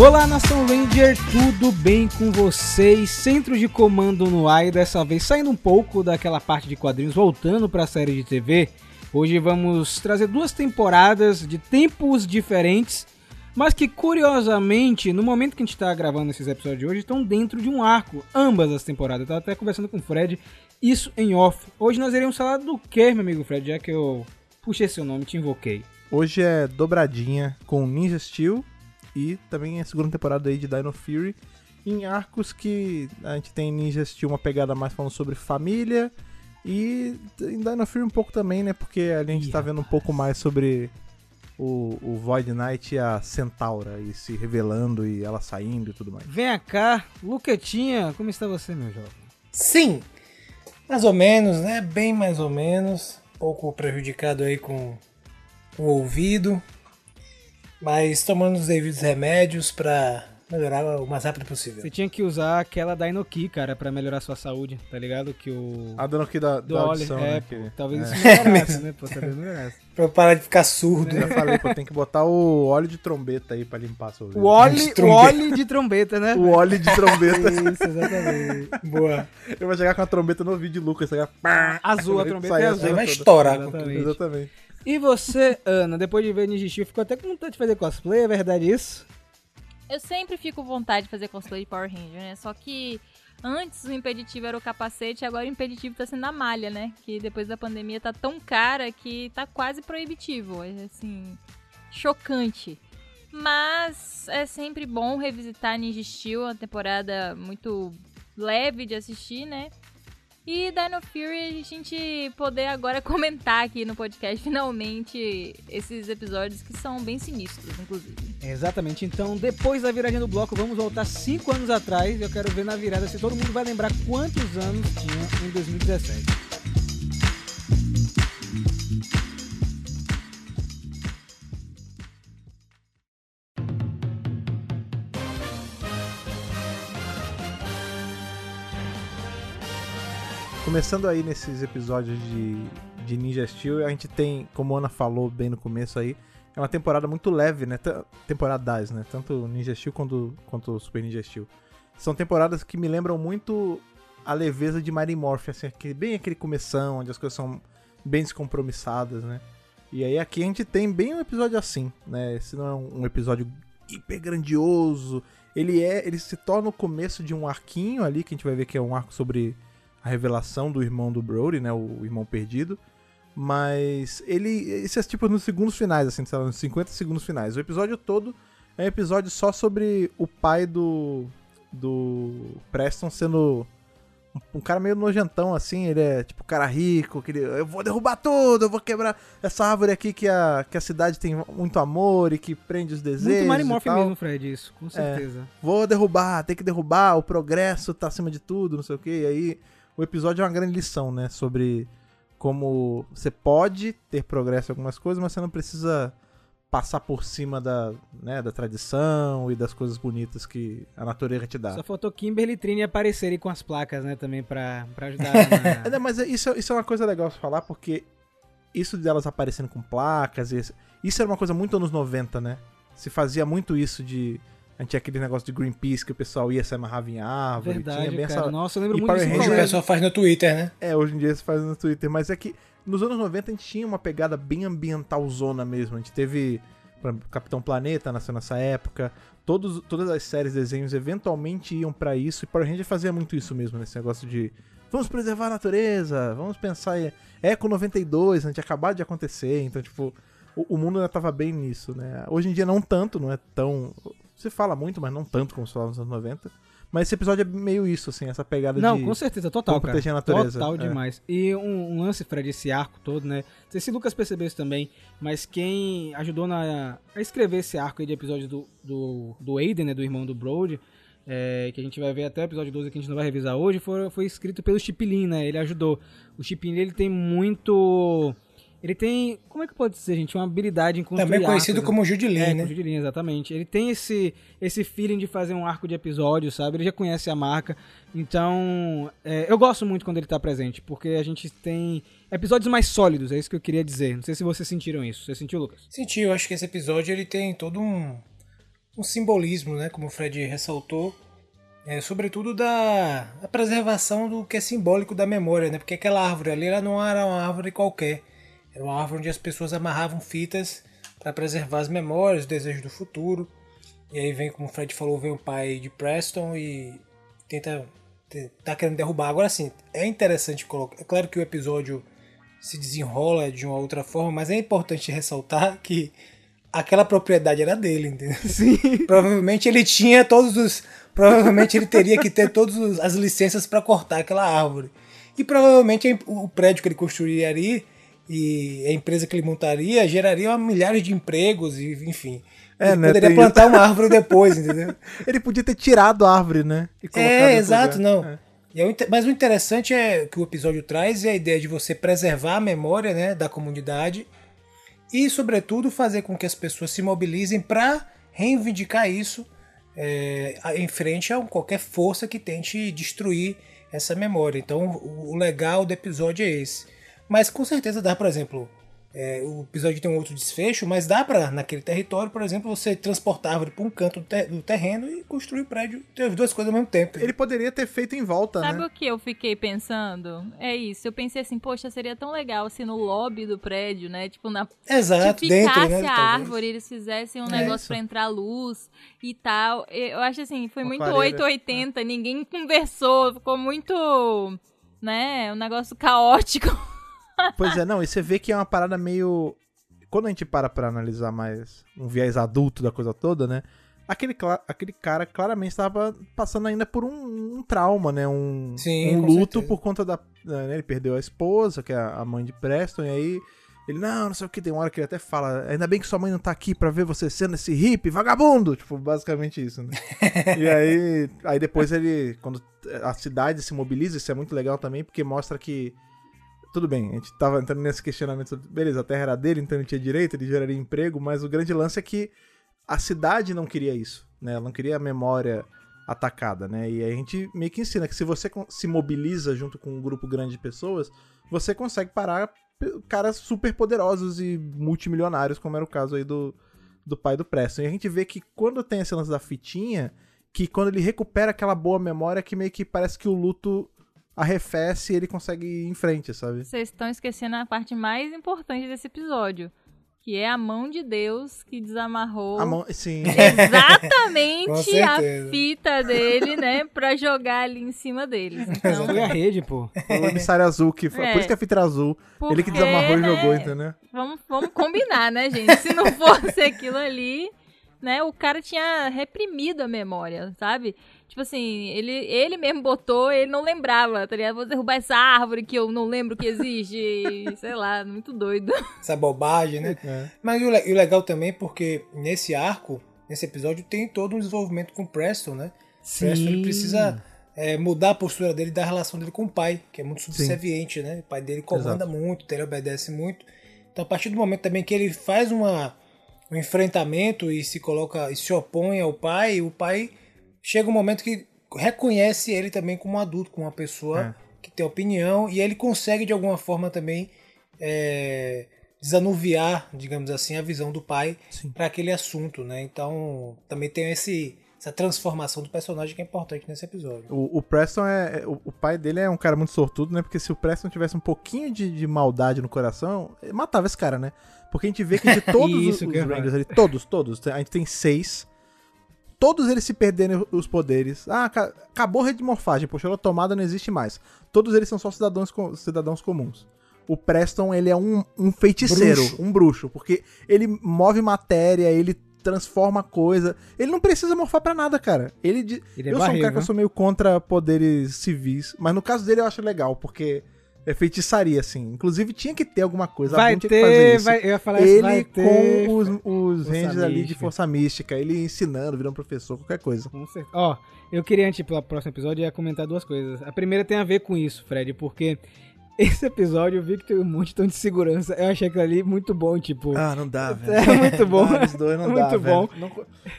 Olá, Nação Ranger, tudo bem com vocês? Centro de comando no ar dessa vez saindo um pouco daquela parte de quadrinhos, voltando para a série de TV. Hoje vamos trazer duas temporadas de tempos diferentes, mas que curiosamente, no momento que a gente está gravando esses episódios de hoje, estão dentro de um arco, ambas as temporadas. Eu tava até conversando com o Fred, isso em off. Hoje nós iremos falar do que, meu amigo Fred, já que eu puxei seu nome, te invoquei. Hoje é dobradinha com Ninja Steel e também a segunda temporada aí de Dino Fury em arcos que a gente tem Ninja Steel uma pegada mais falando sobre família e em Dino Fury um pouco também, né? Porque ali a gente Ih, tá vendo um pouco mais sobre o, o Void Knight e a Centaura e se revelando e ela saindo e tudo mais. Venha cá, Luquetinha, como está você, meu jovem? Sim, mais ou menos, né? Bem mais ou menos. Um pouco prejudicado aí com o ouvido. Mas tomando os devidos remédios pra melhorar o mais rápido possível. Você tinha que usar aquela Dinoki, cara, pra melhorar sua saúde, tá ligado? Que o... A aqui da, do da óleo, audição, é, né? pô, que- talvez é. isso melhorasse, né? Pô, talvez melhorasse. Pra eu parar de ficar surdo. Eu já falei, pô, tem que botar o óleo de trombeta aí pra limpar seu ouvido. O óleo, De o trombeta. óleo de trombeta, né? O óleo de trombeta. Isso, exatamente. Boa. Eu vou chegar com a trombeta no vídeo de Lucas. Chegar... Azul, a trombeta é a azul. Aí vai estourar com Exatamente. tudo. Exatamente. E você, Ana, depois de ver Steel, ficou até com vontade de fazer cosplay, é verdade isso? Eu sempre fico com vontade de fazer cosplay de Power Ranger, né? Só que antes o impeditivo era o capacete, agora o impeditivo tá sendo a malha, né? Que depois da pandemia tá tão cara que tá quase proibitivo. É assim, chocante. Mas é sempre bom revisitar Ninja Steel, uma temporada muito leve de assistir, né? E Dino Fury, a gente poder agora comentar aqui no podcast, finalmente, esses episódios que são bem sinistros, inclusive. Exatamente, então depois da viradinha do bloco, vamos voltar 5 anos atrás. Eu quero ver na virada se todo mundo vai lembrar quantos anos tinha em 2017. Começando aí nesses episódios de, de Ninja Steel, a gente tem, como a Ana falou bem no começo aí, é uma temporada muito leve, né? Temporadas, né? Tanto Ninja Steel quanto, quanto Super Ninja Steel. São temporadas que me lembram muito a leveza de Mighty Morphin, assim, aquele, bem aquele começão, onde as coisas são bem descompromissadas, né? E aí aqui a gente tem bem um episódio assim, né? Esse não é um um episódio hiper grandioso. Ele é, ele se torna o começo de um arquinho ali, que a gente vai ver que é um arco sobre a revelação do irmão do Brody, né? O irmão perdido. Mas ele. Esse é tipo nos segundos finais, assim, sei lá, nos 50 segundos finais. O episódio todo é um episódio só sobre o pai do. do Preston sendo. um- cara meio nojentão, assim, ele é tipo cara rico, que ele, eu vou derrubar tudo, eu vou quebrar essa árvore aqui que a, que a cidade tem muito amor e que prende os desejos. Muito tal. mesmo, Fred, isso, com certeza. Vou derrubar, tem que derrubar, o progresso tá acima de tudo, não sei o que. E aí o episódio é uma grande lição, né? Sobre como você pode ter progresso em algumas coisas, mas você não precisa passar por cima da, né, da tradição e das coisas bonitas que a natureza te dá. Só faltou Kimberly e Trini aparecerem com as placas, né, também, pra, pra ajudar É, na... mas é- isso, é- isso é uma coisa legal de falar, porque isso delas aparecendo com placas, isso, isso era uma coisa muito anos 90, né? Se fazia muito isso de. A gente tinha aquele negócio de Greenpeace que o pessoal ia se amarrava em árvore. tinha Verdade, bem cara. essa, Nossa, eu lembro E muito Power disso. Hoje o pessoal faz no Twitter, né? É, hoje em dia se faz no Twitter, mas é que nos anos 90 a gente tinha uma pegada bem ambiental zona mesmo. A gente teve Capitão Planeta nasceu nessa época. Todos, todas as séries desenhos eventualmente iam pra isso. E Power Ranger fazia muito isso mesmo, nesse negócio de vamos preservar a natureza, vamos pensar em Eco 92, a gente acabado de acontecer, então tipo, o, o mundo ainda tava bem nisso, né? Hoje em dia não tanto, não é tão se fala muito, mas não tanto como se falava nos anos 90. Mas esse episódio é meio isso, assim, essa pegada Não, de. com certeza, total, como proteger a natureza, Total é. demais. E um, um lance, Fred, esse arco todo, né? Não sei se o Lucas percebeu isso também, mas quem ajudou na, a escrever esse arco aí de episódios do, do, do Aiden, né? Do irmão do Brody, é, que a gente vai ver até o episódio 12 que a gente não vai revisar hoje, foi, foi escrito pelo Chipilin, né? Ele ajudou. O Chipilin, ele tem muito... Ele tem, como é que pode dizer, gente? Uma habilidade em construir Também conhecido arcos, como Judilin, é, né? com Judilinha, exatamente. Ele tem esse, esse feeling de fazer um arco de episódio, sabe? Ele já conhece a marca. Então, é, eu gosto muito quando ele tá presente, porque a gente tem episódios mais sólidos, é isso que eu queria dizer. Não sei se vocês sentiram isso. Você sentiu, Lucas? Senti, eu acho que esse episódio ele tem todo um, um simbolismo, né? Como o Fred ressaltou, é, sobretudo da, da preservação do que é simbólico da memória, né? Porque aquela árvore ali ela não era uma árvore qualquer, era uma árvore onde as pessoas amarravam fitas para preservar as memórias, os desejos do futuro. E aí vem, como o Fred falou, vem o pai de Preston e tenta tá querendo derrubar. Agora sim, é interessante colocar. É claro que o episódio se desenrola de uma outra forma, mas é importante ressaltar que aquela propriedade era dele, entendeu? Sim. Provavelmente ele tinha todos os. Provavelmente ele teria que ter todas as licenças para cortar aquela árvore. E provavelmente o prédio que ele construiria ali e a empresa que ele montaria geraria milhares de empregos e enfim. É, ele né, poderia plantar uma árvore depois, entendeu? Ele podia ter tirado a árvore, né? E É, exato, lugar. não. É. E é inte- mas o interessante é que o episódio traz é a ideia de você preservar a memória né, da comunidade e, sobretudo, fazer com que as pessoas se mobilizem para reivindicar isso é, em frente a qualquer força que tente destruir essa memória. Então, o, o legal do episódio é esse. Mas com certeza dá, por exemplo, é, o episódio tem um outro desfecho, mas dá para naquele território, por exemplo, você transportar a árvore para um canto do, ter- do terreno e construir prédio, ter as duas coisas ao mesmo tempo. Ele poderia ter feito em volta, Sabe né? o que eu fiquei pensando? É isso. Eu pensei assim, poxa, seria tão legal se no lobby do prédio, né? Tipo, na Exato, dentro, né? a talvez. árvore, eles fizessem um É negócio pra entrar luz e tal. Eu acho assim, foi Uma muito clareira. 880, ninguém conversou, ficou muito, né, um negócio caótico. Pois é, não, e você vê que é uma parada meio. Quando a gente para pra analisar mais um viés adulto da coisa toda, né? Aquele, aquele cara claramente estava passando ainda por um, um trauma, né? Um, Sim, um luto certeza. por conta da. né, Ele perdeu a esposa, que é a mãe de Preston, e aí. Ele, não, não sei o que, tem uma hora que ele até fala, ainda bem que sua mãe não tá aqui pra ver você sendo esse hippie, vagabundo! Tipo, basicamente isso, né? e aí, aí depois ele, quando a cidade se mobiliza, isso é muito legal também, porque mostra que tudo bem, a gente tava entrando nesse questionamento sobre, beleza, a terra era dele, então ele tinha direito, ele geraria emprego, mas o grande lance é que a cidade não queria isso, né? Ela não queria a memória atacada, né? E a gente meio que ensina que se você se mobiliza junto com um grupo grande de pessoas, você consegue parar caras super poderosos e multimilionários, como era o caso aí do, do pai do Preston. E a gente vê que quando tem esse lance da fitinha, que quando ele recupera aquela boa memória, que meio que parece que o luto arrefece e ele consegue ir em frente, sabe? Vocês estão esquecendo a parte mais importante desse episódio, que é a mão de Deus que desamarrou A mão, exatamente a fita dele, né, pra jogar ali em cima deles. Então, Foi a rede, pô. o emissário azul, que foi, É. por isso que a fita era azul. ele que porque, desamarrou e né, jogou, entendeu? Vamos, vamos combinar, né, gente? Se não fosse aquilo ali, né, o cara tinha reprimido a memória, sabe? Tipo assim, ele, ele mesmo botou, ele não lembrava, tá ligado? Vou derrubar essa árvore que eu não lembro que existe, sei lá, muito doido. Essa bobagem, né? É. Mas e o, le- e o legal também, porque nesse arco, nesse episódio, tem todo um desenvolvimento com o Preston, né? Preston ele precisa é, mudar a postura dele da relação dele com o pai, que é muito subserviente, né? O pai dele comanda muito, ele obedece muito. Então, a partir do momento também que ele faz uma, um enfrentamento e se coloca e se opõe ao pai, o pai chega um momento que reconhece ele também como um adulto, como uma pessoa É. que tem opinião, e ele consegue de alguma forma também é, desanuviar, digamos assim, a visão do pai para aquele assunto, né? Então também tem esse, essa transformação do personagem que é importante nesse episódio. O, o Preston é. é- O, o pai dele é um cara muito sortudo, né? Porque se o Preston tivesse um pouquinho de, de maldade no coração, ele matava esse cara, né? Porque a gente vê que de todos os, Isso os ia Rangers ali, todos, todos, a gente tem seis. Todos eles se perderem os poderes. Ah, ca- acabou a redimorfagem, poxa, ela tomada não existe mais. Todos eles são só cidadãos, cidadãos comuns. O Preston, ele é um, um feiticeiro, Bruxo. um bruxo, porque ele move matéria, ele transforma coisa. Ele não precisa morfar pra nada, cara. Ele, Ele é eu sou um cara que eu né? sou meio contra poderes civis, mas no caso dele eu acho legal, porque é feitiçaria, assim. Inclusive tinha que ter alguma coisa. Vai tinha que fazer ter, isso. vai, eu ia falar isso, vai Ele ter. com os, os ranges ali de força mística, ele ensinando, virando professor, qualquer coisa. Com certeza. Ó, eu queria, antes, pro próximo episódio, ia comentar duas coisas. A primeira tem a ver com isso, Fred, porque esse episódio eu vi que tem um monte de segurança. Eu achei aquilo ali muito bom, tipo. Ah, não dá, velho. É muito bom. Ah, os dois não Muito dá, bom. velho. Não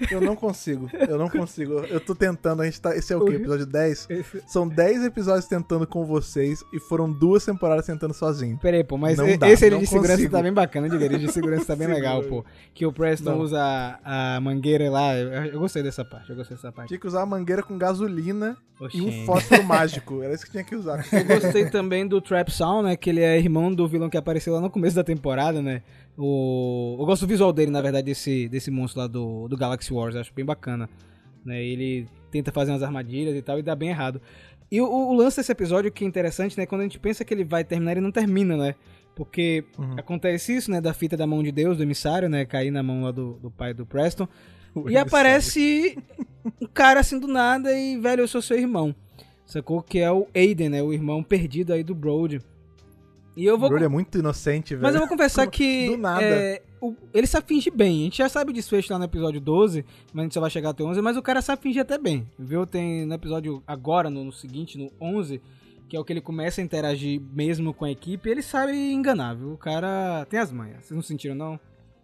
eu não consigo. Eu não consigo. Eu tô tentando, a gente tá. Esse é o quê? Episódio 10? Esse- São 10 episódios tentando com vocês e foram duas temporadas tentando sozinho. Peraí, pô, mas Não e- dá, esse ali não de segurança consigo. tá bem bacana, diga, ele de segurança tá bem legal, pô. Que o Preston Não. usa a, a mangueira lá. Eu, eu gostei dessa parte, eu gostei dessa parte. Tinha que usar a mangueira com gasolina Oxente. e um fósforo mágico. Era isso que tinha que usar. Eu gostei também do Trap Sound, né? Que ele é irmão do vilão que apareceu lá no começo da temporada, né? O... Eu gosto do visual dele, na verdade, desse, desse monstro lá do, do Galaxy Wars. Acho bem bacana. Né? Ele tenta fazer umas armadilhas e tal e dá bem errado. E o, o lance desse episódio que é interessante, né? Quando a gente pensa que ele vai terminar, ele não termina, né? Porque Uhum. acontece isso, né? Da fita da mão de Deus, do emissário, né? Cair na mão lá do, do pai do Preston. E aparece um cara assim do nada e, velho, eu sou seu irmão. Sacou? Que é o Aiden, né? O irmão perdido aí do Brody. E eu O vou. Brody é muito inocente, velho. Mas eu vou confessar que. Do nada. é, o- ele sabe fingir bem. A gente já sabe o desfecho lá no episódio 12, mas a gente só vai chegar até 11. Mas o cara sabe fingir até bem. Viu? Tem no episódio agora, no, no seguinte, no 11, que é o que ele começa a interagir mesmo com a equipe. Ele sabe enganar, viu? O cara tem as manhas. Vocês não sentiram, não?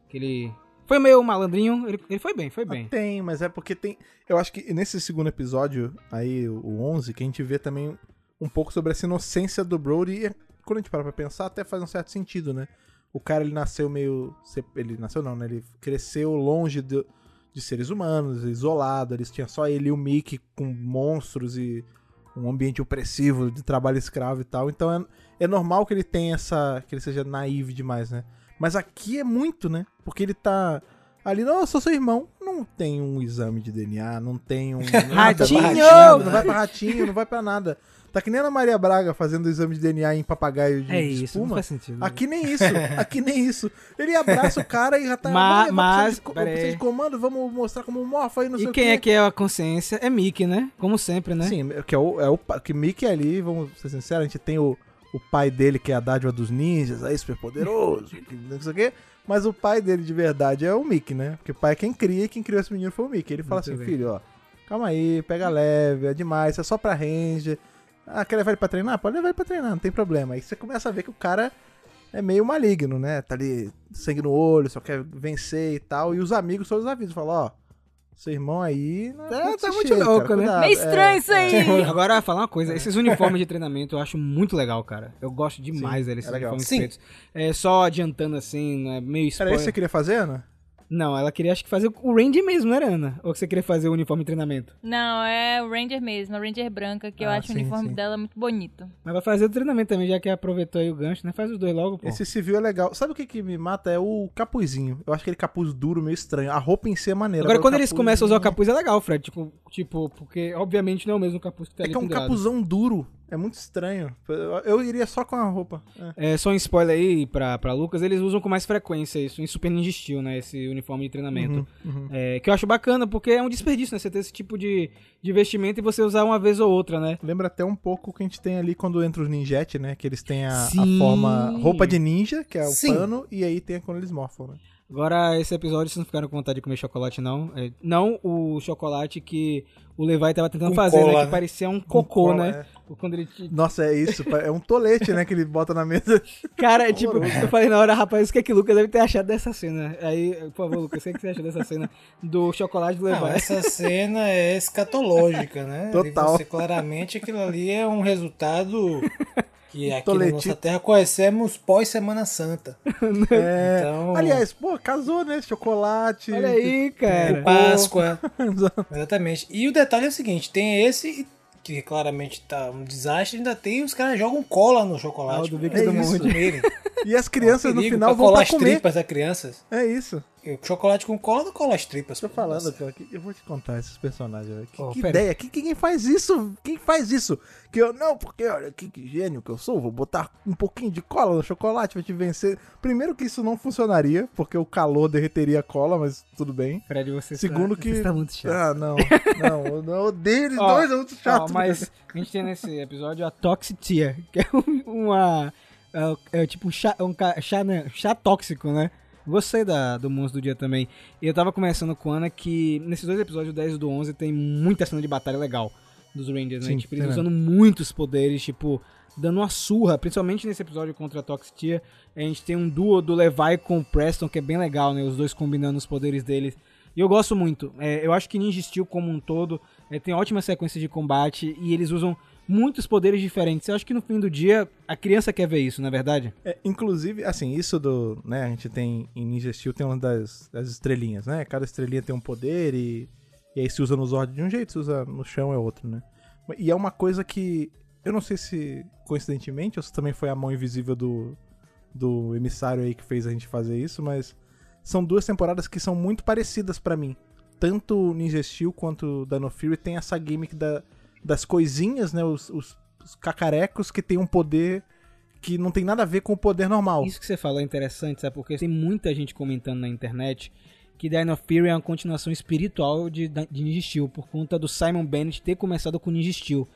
Que ele. Foi meio malandrinho. Ele, ele foi bem, foi Ah, bem. Tem, mas é porque tem. Eu acho que nesse segundo episódio, aí, o 11, que a gente vê também um pouco sobre essa inocência do Brody. E quando a gente para pra pensar, até faz um certo sentido, né? O cara, ele nasceu meio. Ele nasceu não, né? Ele cresceu longe de, de seres humanos, isolado. Eles tinham só ele e o Mickey com monstros e um ambiente opressivo de trabalho escravo e tal. Então é, é normal que ele tenha essa. que ele seja naive demais, né? Mas aqui é muito, né? Porque ele tá ali, não, eu sou seu irmão. Não tem um exame de DNA, não tem um. Ratinho! Não vai pra ratinho, não vai pra nada. Tá que nem a Maria Braga fazendo exame de DNA em papagaio de, É isso, não espuma. faz sentido. Aqui nem isso, aqui nem isso. Ele abraça o cara e já tá. Ma- "Vamos levar mas- você de de comando, vamos mostrar como morfa aí, não sei E o quem quê. é que é a consciência? É Mickey, né? Como sempre, né? Sim, que é o, é o que Mickey ali, vamos ser sinceros, a gente tem o, o pai dele que é a dádiva dos ninjas, aí super poderoso, não sei o quê. Mas o pai dele de verdade é o Mickey, né? Porque o pai é quem cria e quem criou esse menino foi o Mickey. Ele fala Muito assim, bem. filho, ó, calma aí, pega leve, é demais, isso é só pra ranger. Ah, quer levar ele pra treinar? Pode levar ele pra treinar, não tem problema. Aí você começa a ver que o cara é meio maligno, né? Tá ali, sangue no olho, só quer vencer e tal. E os amigos todos avisam, falam, ó, seu irmão aí... Não Tá- muito tá muito cheio, louco, cara, né? cuidado." Meio estranho isso aí. Agora, falar uma coisa, esses uniformes de treinamento eu acho muito legal, cara. Eu gosto demais Sim, deles, esses é legal. uniformes Sim. pretos. É, só adiantando assim, né, meio Era spoiler. isso que você queria fazer, Ana? Não, ela queria acho que fazer o Randy mesmo, não era, Ana? Ou você queria fazer o uniforme de treinamento? Não, é o Ranger mesmo, a Ranger branca, que eu Ah, acho sim, o uniforme sim. dela muito bonito. Mas vai fazer o treinamento também, já que aproveitou aí o gancho, né? Faz os dois logo, pô. Esse civil é legal. Sabe o que, que me mata? É o capuzinho. Eu acho aquele capuz duro, meio estranho. A roupa em si é maneira. Agora, quando eles começam a usar o capuz, é legal, Fred. Tipo, tipo, porque obviamente não é o mesmo capuz que tá É ali que é um pendurado. capuzão duro. É muito estranho. Eu, iria só com a roupa. É. É, só um spoiler aí pra, pra Lucas, eles usam com mais frequência isso em Super Ninja Steel, né? Esse uniforme de treinamento. Uhum, uhum. É, que eu acho bacana, porque é um desperdício, né? Você ter esse tipo de, de vestimento e você usar uma vez ou outra, né? Lembra até um pouco o que a gente tem ali quando entra os ninjete, né? Que eles têm a, a forma roupa de ninja, que é o Sim. pano, e aí tem quando eles morfam, né? Agora, esse episódio, vocês não ficaram com vontade de comer chocolate, não. É, não o chocolate que o Levi tava tentando Com fazer, cola, né? Que né? parecia um cocô, cola, né? Quando ele te- Nossa, é isso. É um tolete, né? Que ele bota na mesa. Cara, é tipo, eu falei na hora, rapaz, o que é que o Lucas deve ter achado dessa cena? Aí, por favor, Lucas, o que, é que você achou dessa cena do chocolate do Levi? Não, essa cena é escatológica, né? Total. Você, claramente aquilo ali é um resultado que aqui na nossa terra conhecemos pós-Semana Santa. É. Então- Aliás, pô, casou, né? Chocolate. Olha aí, cara. Páscoa. Exatamente. E o detalhe é o seguinte: tem esse, que claramente tá um desastre, ainda tem os caras jogam cola no Ah, o chocolate. do Victor eles Dumont. comerem. E as crianças no final vão colar pra as comer. tripas das crianças. É isso. O chocolate com cola não cola as tripas. Tô falando, cara, eu vou te contar esses personagens. velho. Que, Ó, que ideia? Que, quem faz isso? Quem faz isso? Que eu, não, porque olha, que, que gênio que eu sou, vou botar um pouquinho de cola no chocolate pra te vencer. Primeiro que isso não funcionaria, porque o calor derreteria a cola, mas tudo bem. Fred, você Segundo está, que- Você está muito chato. Ah, não, não, eu não odeio eles Ó, dois, é muito chato. Ó, mas a gente tem nesse episódio a Toxitia, que é um- uma. É, é tipo um chá, um chá, né, chá tóxico, né? Gostei da, do Monstro do Dia também. E eu tava conversando com a Ana que nesses dois episódios, o 10 e do 11, tem muita cena de batalha legal. dos Rangers, né? Sim, tipo, eles tem usando muitos poderes, tipo, dando uma surra, principalmente nesse episódio contra a Toxtia. A gente tem um duo do Levi com o Preston, que é bem legal, né? Os dois combinando os poderes deles. E eu gosto muito. É, eu acho que Ninja Steel como um todo é, tem ótima sequência de combate e eles usam muitos poderes diferentes. Eu acho que no fim do dia a criança quer ver isso, não é verdade? É, inclusive, assim, isso do. né, a gente tem em Ninja Steel tem uma das, das estrelinhas, né? Cada estrelinha tem um poder e. E aí se usa no Zord de um jeito, se usa no chão é outro, né? E é uma coisa que. Eu não sei se coincidentemente ou se também foi a mão invisível do, do emissário aí que fez a gente fazer isso, mas são duas temporadas que são muito parecidas pra mim. Tanto Ninja Steel quanto Dino Fury tem essa gimmick da, das coisinhas, né? Os, os, os cacarecos que tem um poder que não tem nada a ver com o poder normal. Isso que você falou é interessante, sabe? Porque tem muita gente comentando na internet que Dino Fury é uma continuação espiritual de, de Ninja Steel, por conta do Simon Bennett ter começado com Ninja Steel.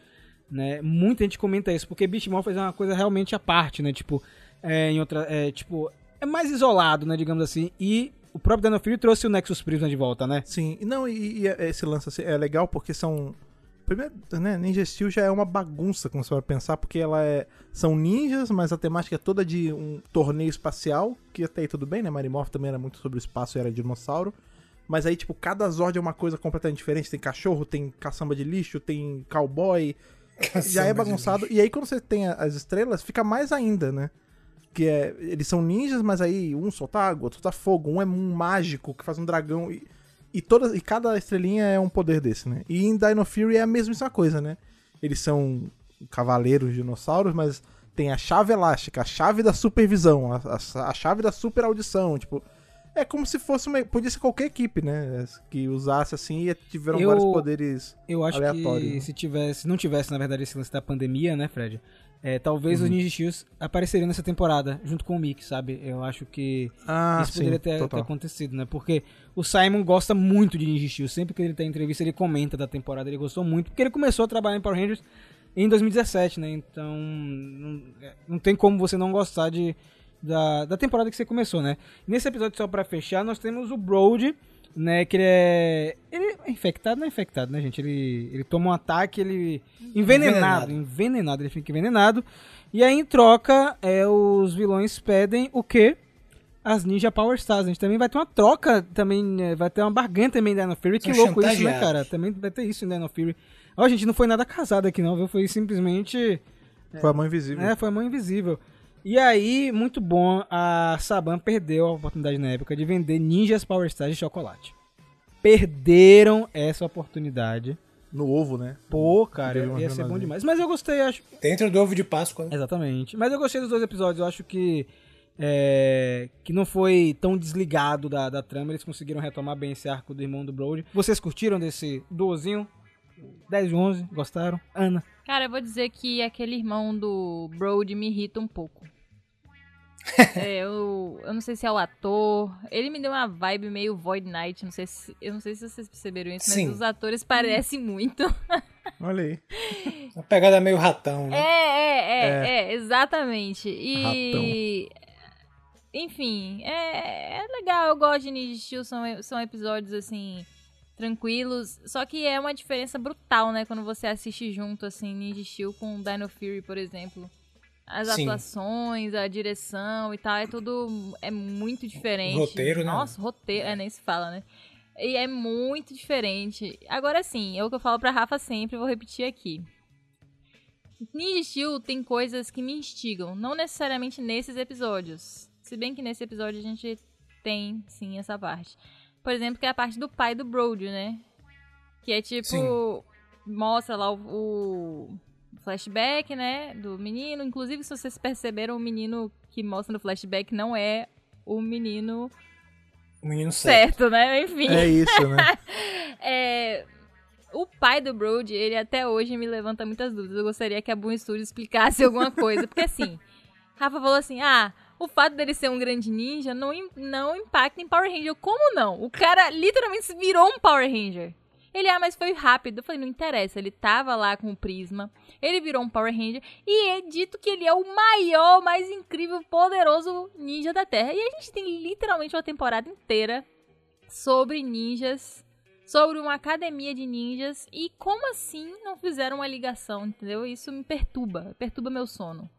Né? Muita gente comenta isso, porque Beast Morphers é uma coisa realmente à parte, né? Tipo, é, em outra, é, tipo, é mais isolado, né, digamos assim. E o próprio Dino Fury trouxe o Nexus Prisma de volta, né? Sim, e não, e, e esse lance assim, é legal porque são. Primeiro, né, Ninja Steel já é uma bagunça, como você vai pensar, porque ela é. São ninjas, mas a temática é toda de um torneio espacial, que até aí tudo bem, né? Marimorph também era muito sobre o espaço e era dinossauro. Mas aí, tipo, cada Zord é uma coisa completamente diferente. Tem cachorro, tem caçamba de lixo, tem cowboy. já é bagunçado. E aí, quando você tem as estrelas, fica mais ainda, né? Que é. Eles são ninjas, mas aí um solta água, outro solta fogo, um é um mágico que faz um dragão. E, e, todas, e cada estrelinha é um poder desse, né? E em Dino Fury é a mesma coisa, né? Eles são cavaleiros dinossauros, mas tem a chave elástica, a chave da supervisão, a, a, a chave da super audição, tipo. É como se fosse uma. Podia ser qualquer equipe, né? Que usasse assim e tiveram Eu- vários poderes. Eu acho Aleatório, que né? se tivesse, se não tivesse, na verdade, esse lance da pandemia, né, Fred? É, talvez Uhum. os Ninja Steels apareceriam nessa temporada, junto com o Mickey, sabe? Eu acho que Ah, isso poderia ter, ter acontecido, né? Porque o Simon gosta muito de Ninja Steel. Sempre que ele tá em entrevista, ele comenta da temporada, ele gostou muito, porque ele começou a trabalhar em Power Rangers em 2017, né? Então, não, é, não tem como você não gostar de, da, da temporada que você começou, né? Nesse episódio, só pra fechar, nós temos o Brody, né? Que ele é. Ele é infectado, não é infectado, né, gente? Ele, ele toma um ataque, ele. Envenenado, Envenenado. envenenado, ele fica envenenado. E aí, em troca, é, os vilões pedem o quê? As Ninja Power Stars. A gente também vai ter uma troca também, né, vai ter uma barganha também em Dino Fury. Que São louco isso, né, cara? Também vai ter isso em Dino Fury. Ó, gente, não foi nada casado aqui não, viu? Foi simplesmente... Foi a mão invisível. É, foi a mão invisível. E aí, muito bom, a Saban perdeu a oportunidade na época de vender Ninjas Power Stars de chocolate. Perderam essa oportunidade. No ovo, né? Pô, cara, ia ser bom demais. Mas eu gostei, acho. Dentro do ovo de Páscoa, né? Exatamente. Mas eu gostei dos dois episódios. Eu acho que. é, que não foi tão desligado da, da trama. Eles conseguiram retomar bem esse arco do irmão do Brody. Vocês curtiram desse duozinho? 10 e 11, gostaram? Ana. Cara, eu vou dizer que aquele irmão do Brody me irrita um pouco. É, eu, eu não sei se é o ator. Ele me deu uma vibe meio Void Knight. Não sei se, eu não sei se vocês perceberam isso, Sim. mas os atores parecem muito. Olha aí. Uma pegada meio ratão, É, né? é, é, é, exatamente. E. Enfim, é, é legal. Eu gosto de Ninja Steel. São, são episódios assim. Tranquilos, só que é uma diferença brutal, né? Quando você assiste junto, assim, Ninja Steel com Dino Fury, por exemplo. As Sim. atuações, a direção e tal, é tudo. É muito diferente. roteiro, né? Nossa, roteiro, é, nem se fala, né? E é muito diferente. Agora sim, é o que eu falo pra Rafa sempre, vou repetir aqui. Ninja Steel tem coisas que me instigam, não necessariamente nesses episódios. Se bem que nesse episódio a gente tem, sim, essa parte. Por exemplo, que é a parte do pai do Brody, né? Que é tipo. Sim. Mostra lá o, o flashback, né? Do menino. Inclusive, se vocês perceberam, o menino que mostra no flashback não é o menino O menino certo. certo, né? Enfim. É isso, né? É, O pai do Brody, ele até hoje me levanta muitas dúvidas. Eu gostaria que a Boom Studio explicasse alguma coisa. Porque assim, Rafa falou assim: ah, o fato dele ser um grande ninja não, não impacta em Power Ranger. Como não? O cara literalmente se virou um Power Ranger. Ele, ah, mas foi rápido. Eu falei, não interessa. Ele tava lá com o Prisma. Ele virou um Power Ranger. E é dito que ele é o maior, mais incrível, poderoso ninja da Terra. E a gente tem literalmente uma temporada inteira sobre ninjas sobre uma academia de ninjas e como assim não fizeram uma ligação, entendeu? Isso me perturba, perturba meu sono.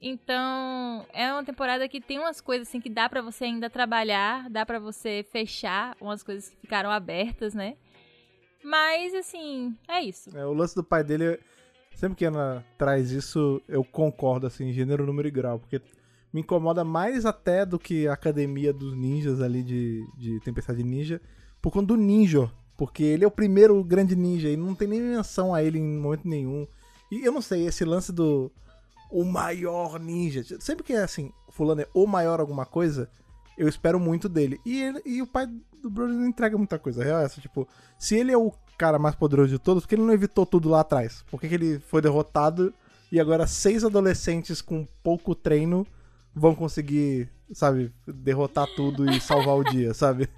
Então, é uma temporada que tem umas coisas assim que dá para você ainda trabalhar, dá para você fechar umas coisas que ficaram abertas, né? Mas assim, é isso. É, o lance do pai dele, sempre que Ana traz isso, eu concordo assim, gênero, número e grau, porque me incomoda mais até do que a academia dos ninjas ali de, de Tempestade Ninja, por conta do ninja, porque ele é o primeiro grande ninja e não tem nem menção a ele em momento nenhum. E eu não sei, esse lance do o maior ninja. Sempre que é assim, fulano é o maior alguma coisa, eu espero muito dele. E, ele, e o pai do Brody não entrega muita coisa. Real é essa, tipo, se ele é o cara mais poderoso de todos, por que ele não evitou tudo lá atrás? Por que, que ele foi derrotado e agora seis adolescentes com pouco treino vão conseguir, sabe, derrotar tudo e salvar o dia, sabe?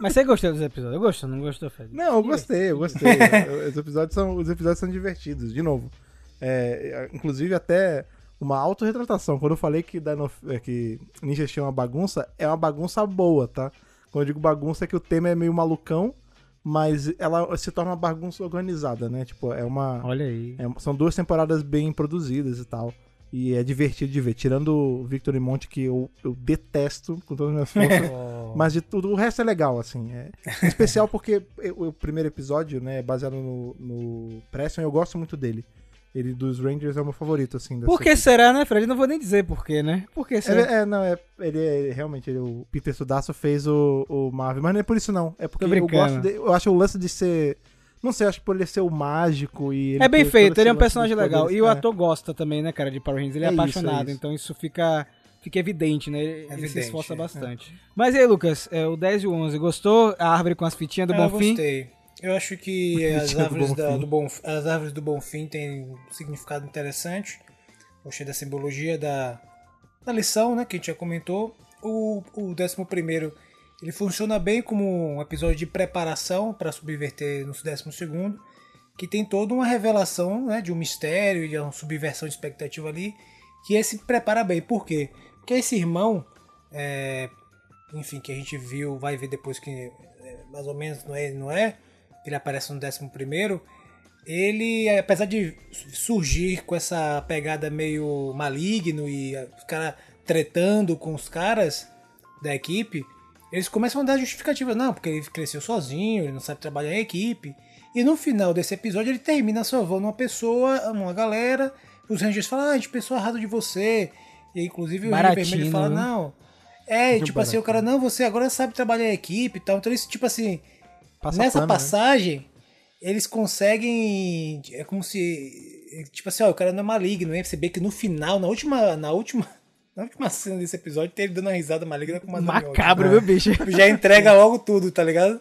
Mas você gostou dos episódios? Eu gostou, não gostou, Fred? Não, eu gostei, eu gostei. os, episódios são, os episódios são divertidos, de novo. É, inclusive, até uma autorretratação. Quando eu falei que, Dino, é, que Ninja tinha uma bagunça, é uma bagunça boa, tá? Quando eu digo bagunça, é que o tema é meio malucão, mas ela se torna uma bagunça organizada, né? Tipo, é uma. Olha aí. É, são duas temporadas bem produzidas e tal. E é divertido de ver. Tirando o Victor e Monte, que eu, eu detesto com todas as minhas forças. Oh. Mas de tudo, o resto é legal, assim. É especial porque o, o primeiro episódio, né, é baseado no, no Preston, eu gosto muito dele. Ele dos Rangers é o meu favorito, assim. Por que será, né, Fred? Não vou nem dizer por quê, né? Por que será? Ele, é, não, é, ele é realmente, ele, o Peter Sudasso fez o, o Marvel, mas não é por isso não. É porque eu gosto de, eu acho o lance de ser não sei, acho que por ele ser o mágico e É bem feito, ele é um personagem legal. E o é. ator gosta também, né, cara, de Power Rangers. Ele é, é apaixonado, isso, é então isso fica fica evidente, né? Ele, evidente, ele se esforça é. bastante. Mas aí, Lucas, é, o 10 e o 11, gostou? A árvore com as fitinhas do é, Bonfim? Eu gostei. Eu acho que as árvores do, da, do Bonfim, as árvores do Bonfim têm um significado interessante. Gostei da simbologia da, da lição, né, que a gente já comentou. O, o 11 primeiro ele funciona bem como um episódio de preparação para subverter no 12 que tem toda uma revelação né, de um mistério, de uma subversão de expectativa ali, que esse prepara bem. Por quê? Porque esse irmão, é, enfim, que a gente viu, vai ver depois que é, mais ou menos não é, não é, ele aparece no 11 ele, apesar de surgir com essa pegada meio maligno e os caras tretando com os caras da equipe, eles começam a dar justificativas. Não, porque ele cresceu sozinho, ele não sabe trabalhar em equipe. E no final desse episódio ele termina salvando uma pessoa, uma galera. Os Rangers falam, ah, a gente pensou errado de você. E inclusive o Rio Vermelho fala, né? não. É, tipo baratinho. assim, o cara, não, você agora sabe trabalhar em equipe e tal. Então isso, tipo assim, Passa nessa pano, né? passagem, né? eles conseguem. É como se. Tipo assim, ó, o cara não é maligno, né? Você vê que no final, na última. Na última na última cena desse episódio, tem ele dando uma risada maligna com uma Macabro, meu bicho. Já entrega logo tudo, tá ligado?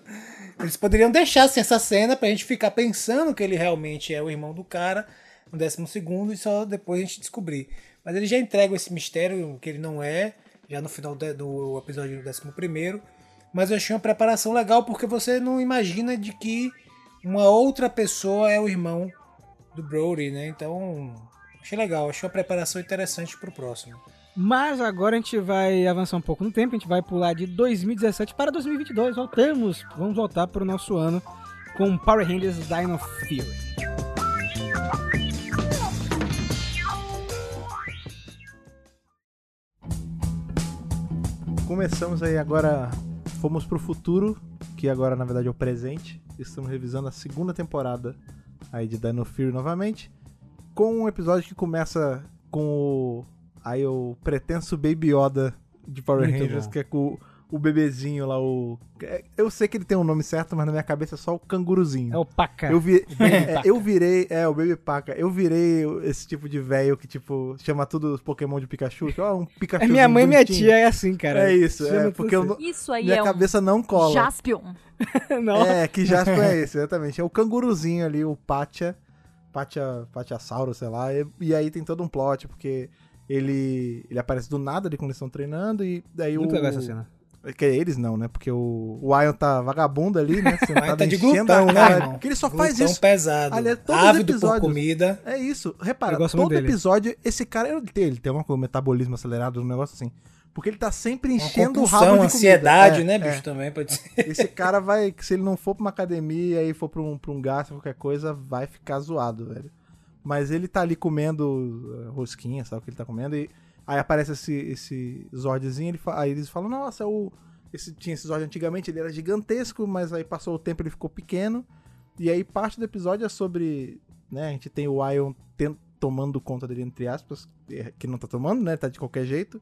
Eles poderiam deixar assim, essa cena pra gente ficar pensando que ele realmente é o irmão do cara no décimo segundo e só depois a gente descobrir. Mas ele já entrega esse mistério que ele não é, já no final do episódio do décimo primeiro. Mas eu achei uma preparação legal porque você não imagina de que uma outra pessoa é o irmão do Brody, né? Então, achei legal, achei uma preparação interessante pro próximo. Mas agora a gente vai avançar um pouco no tempo, a gente vai pular de 2017 para 2022. Voltamos, vamos voltar para o nosso ano com Power Rangers Dino Fury. Começamos aí agora, fomos pro futuro, que agora na verdade é o presente. Estamos revisando a segunda temporada aí de Dino Fury novamente, com um episódio que começa com o Aí o pretenso Baby Yoda de Power Muito Rangers, bom. que é com o, bebezinho lá, o. É, eu sei que ele tem um nome certo, mas na minha cabeça é só o canguruzinho. É o Paca. Eu, vi, é, eu virei. É, o Baby Paca. Eu virei esse tipo de velho que, tipo, chama tudo os Pokémon de Pikachu. Ó, oh, um Pikachu. É minha mãe e minha tia é assim, cara. É isso, é. Porque eu, isso aí minha é cabeça um não cola. Jaspion. não. É, que Jaspion é esse, exatamente. É o canguruzinho ali, o Patia. Patia, Patiasauro, sei lá. E, e aí tem todo um plot, porque ele, ele aparece do nada ali quando eles estão treinando e daí Muito o... legal essa cena. Que é eles não, né? Porque o, o Ion tá vagabundo ali, né? Sentado tá de glutão, né? Porque ele só glutão faz isso. pesado. Aliás, todos Ávido por comida. É isso. Repara, todo episódio, esse cara, ele tem, ele tem um metabolismo acelerado, um negócio assim. Porque ele tá sempre enchendo o rabo de comida. ansiedade, É, né, é. bicho, também pode ser. Esse cara vai, se ele não for pra uma academia e for pra um, pra um gasto, qualquer coisa, vai ficar zoado, velho. Mas ele tá ali comendo uh, rosquinha, sabe o que ele tá comendo? E aí aparece esse, esse Zordzinho, ele aí eles falam, nossa, o, esse, tinha esse Zord antigamente, ele era gigantesco, mas aí passou o tempo ele ficou pequeno. E aí parte do episódio é sobre, né, a gente tem o Ion tomando conta dele, entre aspas, é, que não tá tomando, né, tá de qualquer jeito.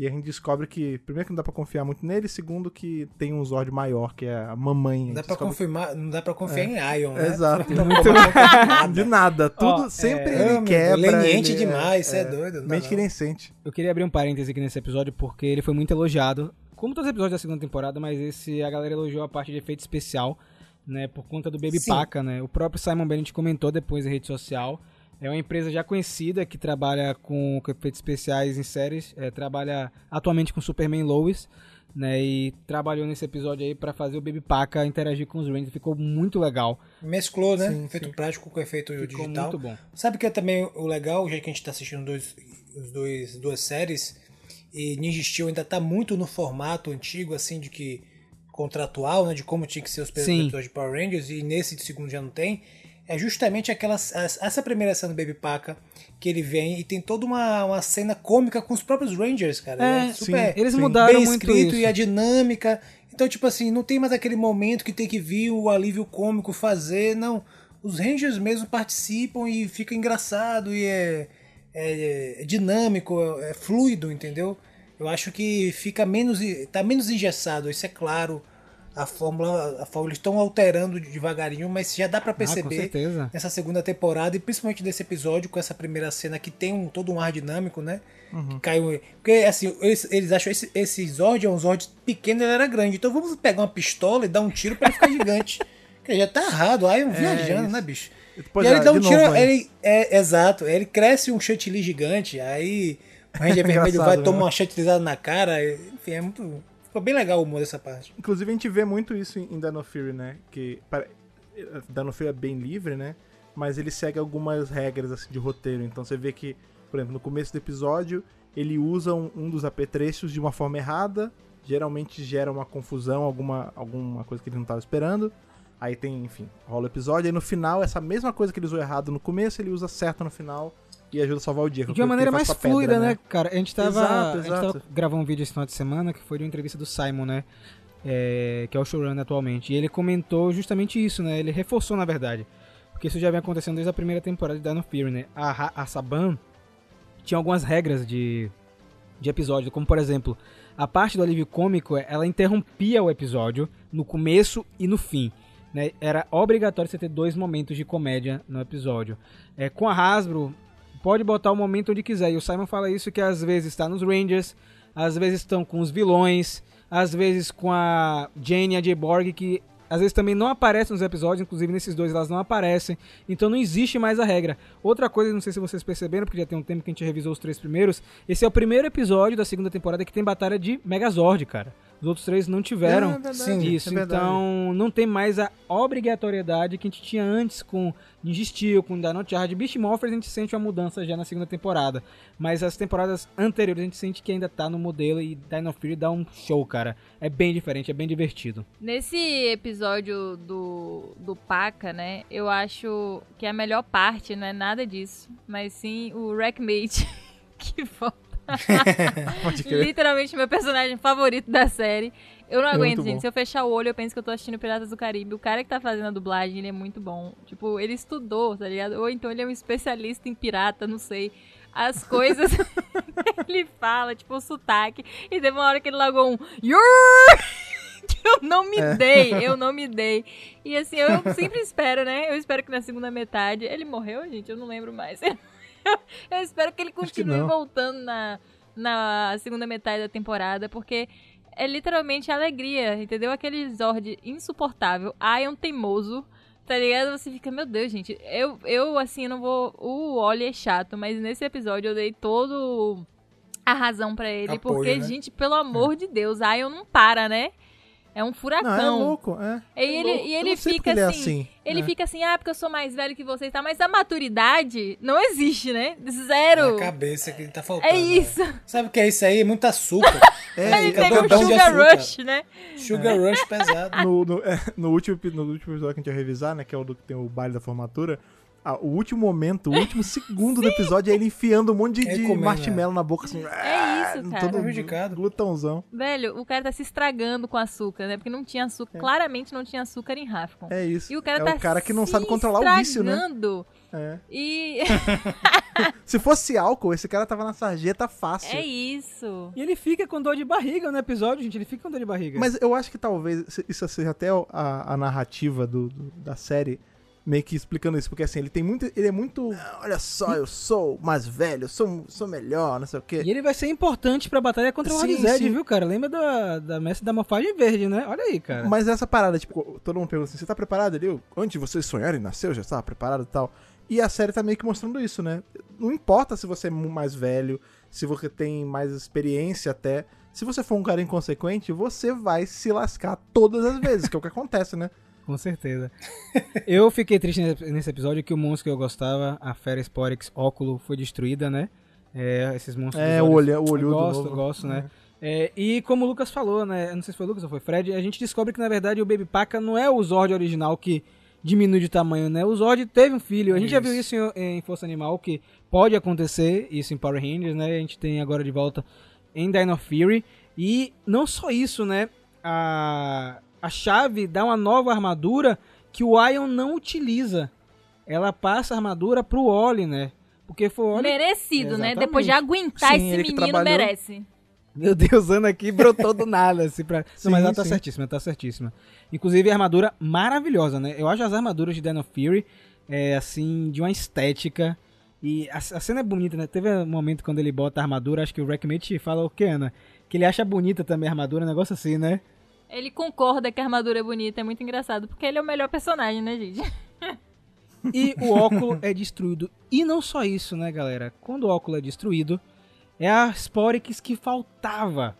E a gente descobre que, primeiro que não dá pra confiar muito nele, segundo que tem um Zord maior, que é a mamãe. Não dá pra confirmar, não dá pra confiar em Ion, né? Exato. Não Muito- nada. De nada, tudo Ó, sempre é, ele quebra. leniente ele demais, cê é doido, não dá Mente que não. nem sente. Eu queria abrir um parêntese aqui nesse episódio porque ele foi muito elogiado. Como todos os episódios da segunda temporada, mas esse a galera elogiou a parte de efeito especial, né? Por conta do Baby Sim. Paca, né? O próprio Simon Bennett comentou depois em rede social. É uma empresa já conhecida que trabalha com, efeitos especiais em séries. é, trabalha atualmente com Superman Lois, né? E trabalhou nesse episódio aí pra fazer o Baby Paca interagir com os Rangers. Ficou muito legal. Mesclou, né? Sim, efeito sim. prático com efeito Ficou digital. muito bom. Sabe que é também o legal, já que a gente tá assistindo dois, os dois, duas séries, e Ninja Steel ainda tá muito no formato antigo, assim, de que contratual, né? De como tinha que ser os episódios de Power Rangers, e nesse de segundo já não tem. É justamente aquela, essa primeira cena do Baby Paca que ele vem e tem toda uma, uma cena cômica com os próprios Rangers, cara. É, super Eles Sim. mudaram bem muito escrito isso. e a dinâmica. Então, tipo assim, não tem mais aquele momento que tem que vir o alívio cômico fazer, não. Os Rangers mesmo participam e fica engraçado e é, é- é dinâmico, é, é fluido, entendeu? Eu acho que fica menos. tá menos engessado, isso é claro. A fórmula, a fórmula eles estão alterando devagarinho, mas já dá pra Ah, perceber certeza. nessa segunda temporada e principalmente desse episódio com essa primeira cena que tem um, todo um ar dinâmico, né? Que caiu, porque assim, eles, eles acham esse, esse Zord é um Zord pequeno, ele era grande. Então vamos pegar uma pistola e dar um tiro pra ele ficar gigante. Porque já tá errado, aí um viajando, isso. né, bicho? Pois e aí é, ele dá um tiro, novo, ele é exato, ele cresce um chantilly gigante, aí o Ranger Vermelho Engraçado, vai né? tomar uma chantilizada na cara, enfim, é muito ficou bem legal o humor dessa parte. Inclusive a gente vê muito isso em Dino Fury, né? Que pare- Dino Fury é bem livre, né? Mas ele segue algumas regras assim, de roteiro. Então você vê que, por exemplo, no começo do episódio, ele usa um, um dos apetrechos de uma forma errada. Geralmente gera uma confusão, alguma, alguma coisa que ele não estava esperando. Aí tem, enfim, rola o episódio. Aí no final, essa mesma coisa que ele usou errado no começo, ele usa certo no final e ajuda a salvar o dia. De uma maneira mais fluida, pedra, né, cara? A gente tava, Exato, a gente tava exato. gravando um vídeo esse final de semana que foi de uma entrevista do Simon, né? É, que é o showrunner atualmente. E ele comentou justamente isso, né? Ele reforçou, na verdade. Porque isso já vem acontecendo desde a primeira temporada de Dino Fury, né? A, a Saban tinha algumas regras de, de episódio, como por exemplo, a parte do alívio cômico, ela interrompia o episódio no começo e no fim. Né? Era obrigatório você ter dois momentos de comédia no episódio. É, com a Hasbro, pode botar o momento onde quiser. E o Simon fala isso que às vezes está nos Rangers, às vezes estão com os vilões, às vezes com a Jane e a Jay Borg, que às vezes também não aparecem nos episódios, inclusive nesses dois elas não aparecem. Então não existe mais a regra. Outra coisa, não sei se vocês perceberam, porque já tem um tempo que a gente revisou os três primeiros, esse é o primeiro episódio da segunda temporada que tem batalha de Megazord, cara. Os outros três não tiveram É, é verdade, Sim, disso. é então não tem mais a obrigatoriedade que a gente tinha antes com Ninja Steel, com Dino Charge. Beast Morphers a gente sente uma mudança já na segunda temporada. Mas as temporadas anteriores a gente sente que ainda tá no modelo e Dino Fury dá um show, cara. É bem diferente, é bem divertido. Nesse episódio do, do Paca, né? Eu acho que a melhor parte não é nada disso, mas sim o Wreckmate que volta. Literalmente meu personagem favorito da série. Eu não É aguento, gente. bom. Se eu fechar o olho, eu penso que eu tô assistindo Piratas do Caribe. O cara que tá fazendo a dublagem, ele é muito bom. Tipo, ele estudou, tá ligado? Ou então ele é um especialista em pirata, não sei. As coisas que ele fala, tipo, o sotaque. E teve uma hora que ele largou um que eu não me É. dei, eu não me dei. E assim, eu sempre espero, né? Eu espero que na segunda metade. Ele morreu, gente? Eu não lembro mais. Eu espero que ele que continue não. voltando na, na segunda metade da temporada, porque é literalmente alegria, entendeu? Aquele Zord insuportável, Ion teimoso, tá ligado? Você fica, meu Deus, gente, eu, eu assim, não vou. O Oli é chato, mas nesse episódio eu dei todo a razão pra ele, Apoio, porque, né? gente, pelo amor de Deus, Ion não para, né? É um Não, furacão. é louco, é. E ele, louco. e ele não fica ele é assim. assim. Ele É. fica assim, ah, porque eu sou mais velho que você e tal. Mas a maturidade não existe, né? Zero. Na cabeça que ele tá faltando. É isso. né? Sabe o que é isso aí? É muito açúcar. É, Ele pega um sugar açúcar. rush, né? Sugar Rush pesado. no, no, é, no último, no último episódio que a gente vai revisar, né? Que é o do que tem o baile da formatura. Ah, o último momento, o último segundo do episódio é ele enfiando um monte de, de marshmallow na boca, assim. É isso, cara. Todo Prejudicado. glutãozão. Velho, o cara tá se estragando com açúcar, né? Porque não tinha açúcar. Claramente não tinha açúcar em Rafcon. É isso. E o cara é tá o cara que não sabe controlar o vício, né? estragando. É. E Se fosse álcool, esse cara tava na sarjeta fácil. é isso. E ele fica com dor de barriga no episódio, gente. Ele fica com dor de barriga. Mas eu acho que talvez isso seja até a, a narrativa do, do- da série meio que explicando isso, porque assim, ele tem muito. Ele é muito. "Ah, olha só, eu sou mais velho, eu sou, sou melhor, não sei o quê. E ele vai ser importante pra batalha contra o Sim, Horized, sim. viu, cara? Lembra da, da mestre da morfagem verde, né? Olha aí, cara. Mas essa parada, tipo, todo mundo pergunta assim: você tá preparado ali? Antes de vocês sonharem nascer, eu já estava preparado e tal. E a série tá meio que mostrando isso, né? Não importa se você é mais velho, se você tem mais experiência até. Se você for um cara inconsequente, você vai se lascar todas as vezes, que é o que acontece, né? Com certeza. eu fiquei triste nesse, episódio que o monstro que eu gostava, a Fera Sporix óculo, foi destruída, né? É, esses monstros. É, o olho, o olho Eu do gosto, novo. gosto, né? É, e como o Lucas falou, né? Não sei se foi o Lucas ou foi o Fred, a gente descobre que na verdade o Baby Paca não é o Zord original que diminui de tamanho, né? O Zord teve um filho. A gente já viu isso em, em Força Animal, que pode acontecer, isso em Power Rangers, né? A gente tem agora de volta em Dino Fury. E não só isso, né? A, a chave dá uma nova armadura que o Ion não utiliza. Ela passa a armadura pro Oli, né? Porque foi o Oli Merecido, né? Exatamente. Depois de aguentar Sim, esse menino, trabalhou. merece. Meu Deus, Ana aqui brotou do nada. Assim, pra... Sim, Não, mas ela tá sim. certíssima, ela tá certíssima. Inclusive, a armadura maravilhosa, né? Eu acho as armaduras de Dino Fury, é, assim, de uma estética. E a, a cena é bonita, né? Teve um momento quando ele bota a armadura, acho que o Wreckmate fala o que, Ana? Que ele acha bonita também a armadura, um negócio assim, né? Ele concorda que a armadura é bonita, é muito engraçado, porque ele é o melhor personagem, né, gente? E o óculo é destruído. E não só isso, né, galera? Quando o óculo é destruído, é a Sporix que faltava.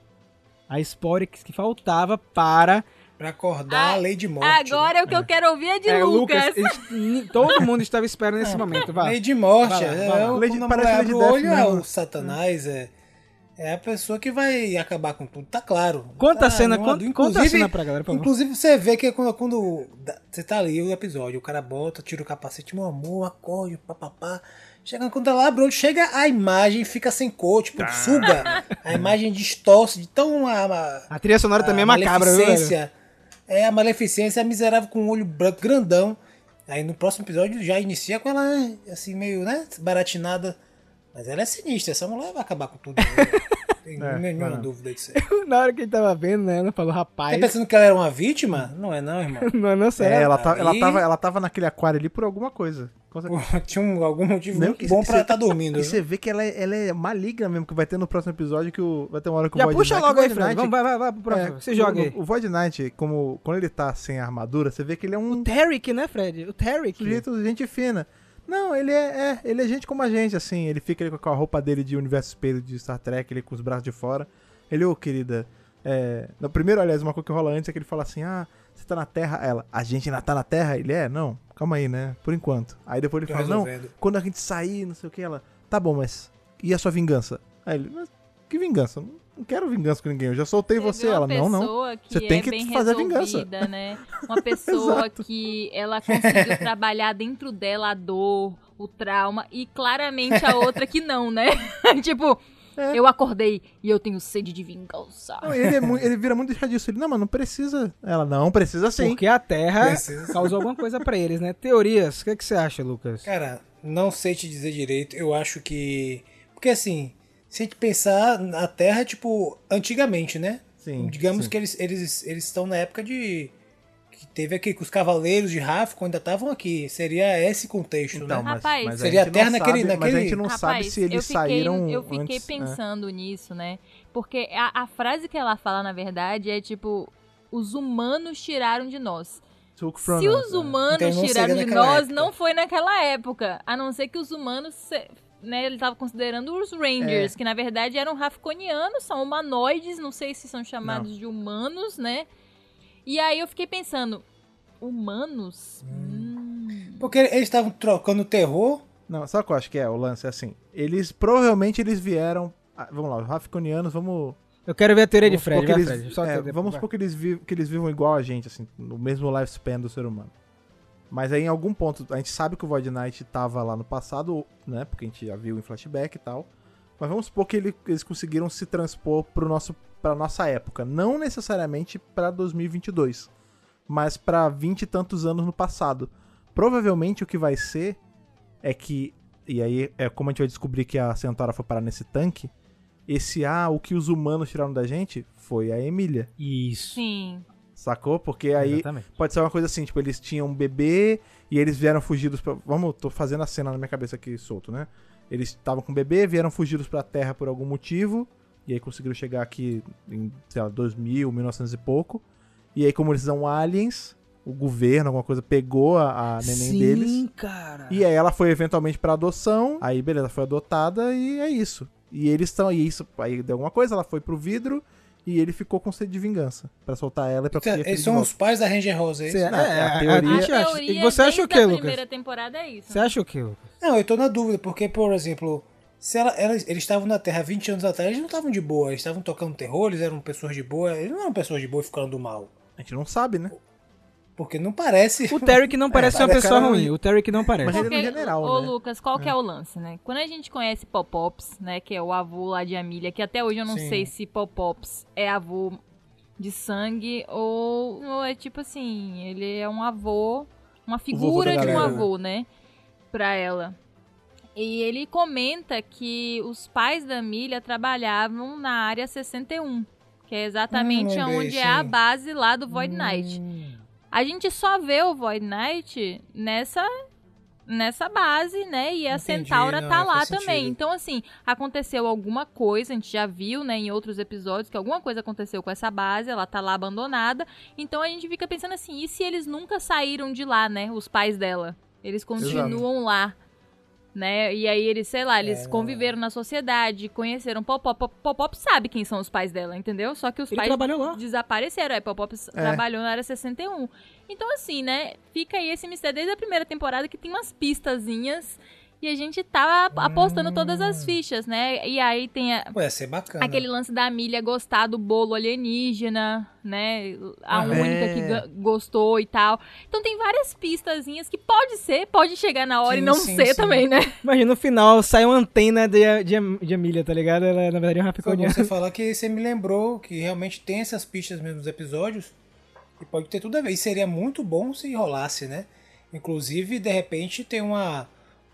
A Sporix que faltava para Pra acordar Ah, a lei de morte. Agora o que eu quero ouvir é de É, Lucas. ni- todo mundo estava esperando esse momento. Vai. Lei de morte. Vai lá, é, vai lá. o- Lei de- quando a parece o Death olho, é mesmo. o satanás, é, é a pessoa que vai acabar com tudo, tá claro. Conta Tá a cena, conta, conta a inclusive- cena pra galera, favor. Inclusive você vê que quando, quando você tá ali o episódio, o cara bota, tira o capacete, meu amor, acorde, papapá. Chega quando ela abre o olho, chega a imagem fica sem cor, tipo, Tá. suga. A imagem distorce de tão a, a, A trilha sonora também é macabra, viu? velho? maleficência. É a maleficência, a miserável com o olho branco grandão. Aí no próximo episódio já inicia com ela assim meio, né, baratinada. Mas ela é sinistra, essa mulher vai acabar com tudo. Né? Tem É, nenhuma lá. dúvida disso aí. Na hora que ele tava vendo, né? Ela falou, rapaz. Tá pensando que ela era uma vítima? Não é não, irmão. Não, não, É, sério. ela, tá, ela, tava, ela tava naquele aquário ali por alguma coisa. Com certeza. Tinha um- algum motivo Não, muito bom cê- pra estar dormindo. E você vê que ela é, ela é maligna mesmo, que vai ter no próximo episódio que o, vai ter uma hora que o Já Void puxa Knight- logo aí, Fred. Vamos, vai, vai, vai pro próximo. é, Você joga o- aí. O Void Knight, como, quando ele tá sem armadura, você vê que ele é um O Tarek, né, Fred? O Tarek. sujeito gente fina. Não, ele é, é, ele é gente como a gente, assim. Ele fica ali com a roupa dele de universo espelho de Star Trek, ele com os braços de fora. Ele, ô querida. É, no primeiro, aliás, uma coisa que rola antes é que ele fala assim: Ah, você tá na Terra? Ela, a gente ainda tá na Terra? Ele é, não, calma aí, né? Por enquanto. Aí depois ele Tô fala: Não, resolvendo. quando a gente sair, não sei o que, ela, tá bom, mas e a sua vingança? Aí ele, mas que vingança? Não quero vingança com ninguém, eu já soltei você. uma Ela, não, não. pessoa que Você tem é que bem fazer a vingança. resolvida, né? Uma pessoa que ela conseguiu trabalhar dentro dela a dor, o trauma, e claramente a outra que não, né? tipo, É. eu acordei e eu tenho sede de vingança. Não, ele, é muito, ele vira muito disso. Ele, não, mas não precisa. Ela, não, precisa sim. Porque a Terra Precisa. causou alguma coisa pra eles, né? Teorias, o que, que você acha, Lucas? Cara, não sei te dizer direito. Eu acho que. Porque assim, se a gente pensar na Terra, tipo, antigamente, né? Sim, Digamos sim. que eles, eles, eles estão na época de. Que teve aqui que os cavaleiros de Rafco ainda estavam aqui. Seria esse contexto, Então, né? mas, Rapaz, mas seria a Terra naquele- sabe, Mas a naquele- gente não sabe se eles eu fiquei, saíram eu fiquei antes, é. pensando nisso, né? Porque a, a frase que ela fala, na verdade, é tipo: os humanos tiraram de nós. Se us, os é. humanos Então tiraram de nós, época. não foi naquela época. A não ser que os humanos, se- né, ele tava considerando os Rangers, É. que na verdade eram rafconianos, são humanoides, não sei se são chamados de humanos, né? E aí eu fiquei pensando, humanos? Hum. Porque eles estavam trocando terror. Não, sabe o que eu acho que é o lance? É assim, eles provavelmente eles vieram. ah, Vamos lá, os Rafconianos, vamos. Eu quero ver a teoria de Fred, supor que vai, eles, Fred. Só é, vamos supor que eles, vivam, que eles vivam igual a gente, assim, no mesmo lifespan do ser humano. Mas aí em algum ponto, a gente sabe que o Void Knight tava lá no passado, né? Porque a gente já viu em flashback e tal. Mas vamos supor que ele- eles conseguiram se transpor pro nosso, pra nossa época. Não necessariamente pra 2022, mas pra 20 e tantos anos no passado. Provavelmente o que vai ser é que. E aí é como a gente vai descobrir que a Centaura foi parar nesse tanque. Esse ah, o que os humanos tiraram da gente foi a Emília. Isso. Sim. Sacou? Porque aí Exatamente. pode ser uma coisa assim, tipo, eles tinham um bebê e eles vieram fugidos pra... Vamos, tô fazendo a cena na minha cabeça aqui solto, né? Eles estavam com o bebê, vieram fugidos pra Terra por algum motivo, e aí conseguiram chegar aqui em, sei lá, 2000, 1900 e pouco. E aí, como eles são aliens, o governo, alguma coisa, pegou a, a neném Sim, deles. cara. E aí ela foi eventualmente pra adoção, aí beleza, foi adotada e é isso. E eles estão, e isso, aí deu alguma coisa, ela foi pro vidro e ele ficou com sede de vingança pra soltar ela e pra filha Eles são os pais da Ranger Rosa, é isso? Cê- Não, é a teoria- a teoria E você acha o a Lucas? primeira temporada é isso. Você acha o quê, Lucas? Não, eu tô na dúvida, porque, por exemplo, se ela, elas- eles estavam na Terra 20 anos atrás, eles não estavam de boa, eles estavam tocando terror, eles eram pessoas de boa, eles não eram pessoas de boa e ficando do mal. A gente não sabe, né? Porque não parece. O Terry que não parece uma parece pessoa cara ruim. O Terry que não parece. Mas ele- no Porque, general, ô, né? Lucas, qual que é o lance, né? Quando a gente conhece Popops, né, que é o avô lá de Amília, que até hoje eu não Sim. sei se Popops é avô de sangue ou, ou é tipo assim, ele é um avô, uma figura de um galera, avô, né, pra ela. E ele comenta que os pais da Amília trabalhavam na área 61, que é exatamente Hum, onde é a base lá do Void Knight. A gente só vê o Void Knight nessa nessa base, né? E a Entendi, Centaura não, tá lá também. sentido. Então, assim, aconteceu alguma coisa, a gente já viu, né, em outros episódios, que alguma coisa aconteceu com essa base, ela tá lá abandonada. Então a gente fica pensando assim, e se eles nunca saíram de lá, né? Os pais dela? Eles continuam lá. Né? E aí eles, sei lá, eles É, conviveram na sociedade, conheceram Popop. Pop- Popop sabe quem são os pais dela, entendeu? Só que os Ele pais desapareceram. É, Popop trabalhou na área 61. Então, assim, né? Fica aí esse mistério desde a primeira temporada que tem umas pistazinhas e a gente tá apostando todas as fichas, né? E aí tem a- Pô, ia ser bacana. aquele lance da Amília gostar do bolo alienígena, né? A Ah, única é. que gostou e tal. Então tem várias pistazinhas que pode ser, pode chegar na hora Sim, e não sim, ser sim. também, né? Imagina no final sai uma antena de, de, de Emília, tá ligado? Ela na verdade é uma raficoniana. você falar que você me lembrou que realmente tem essas pistas mesmo nos episódios e pode ter tudo a ver. E seria muito bom se rolasse, né? Inclusive, de repente, tem uma,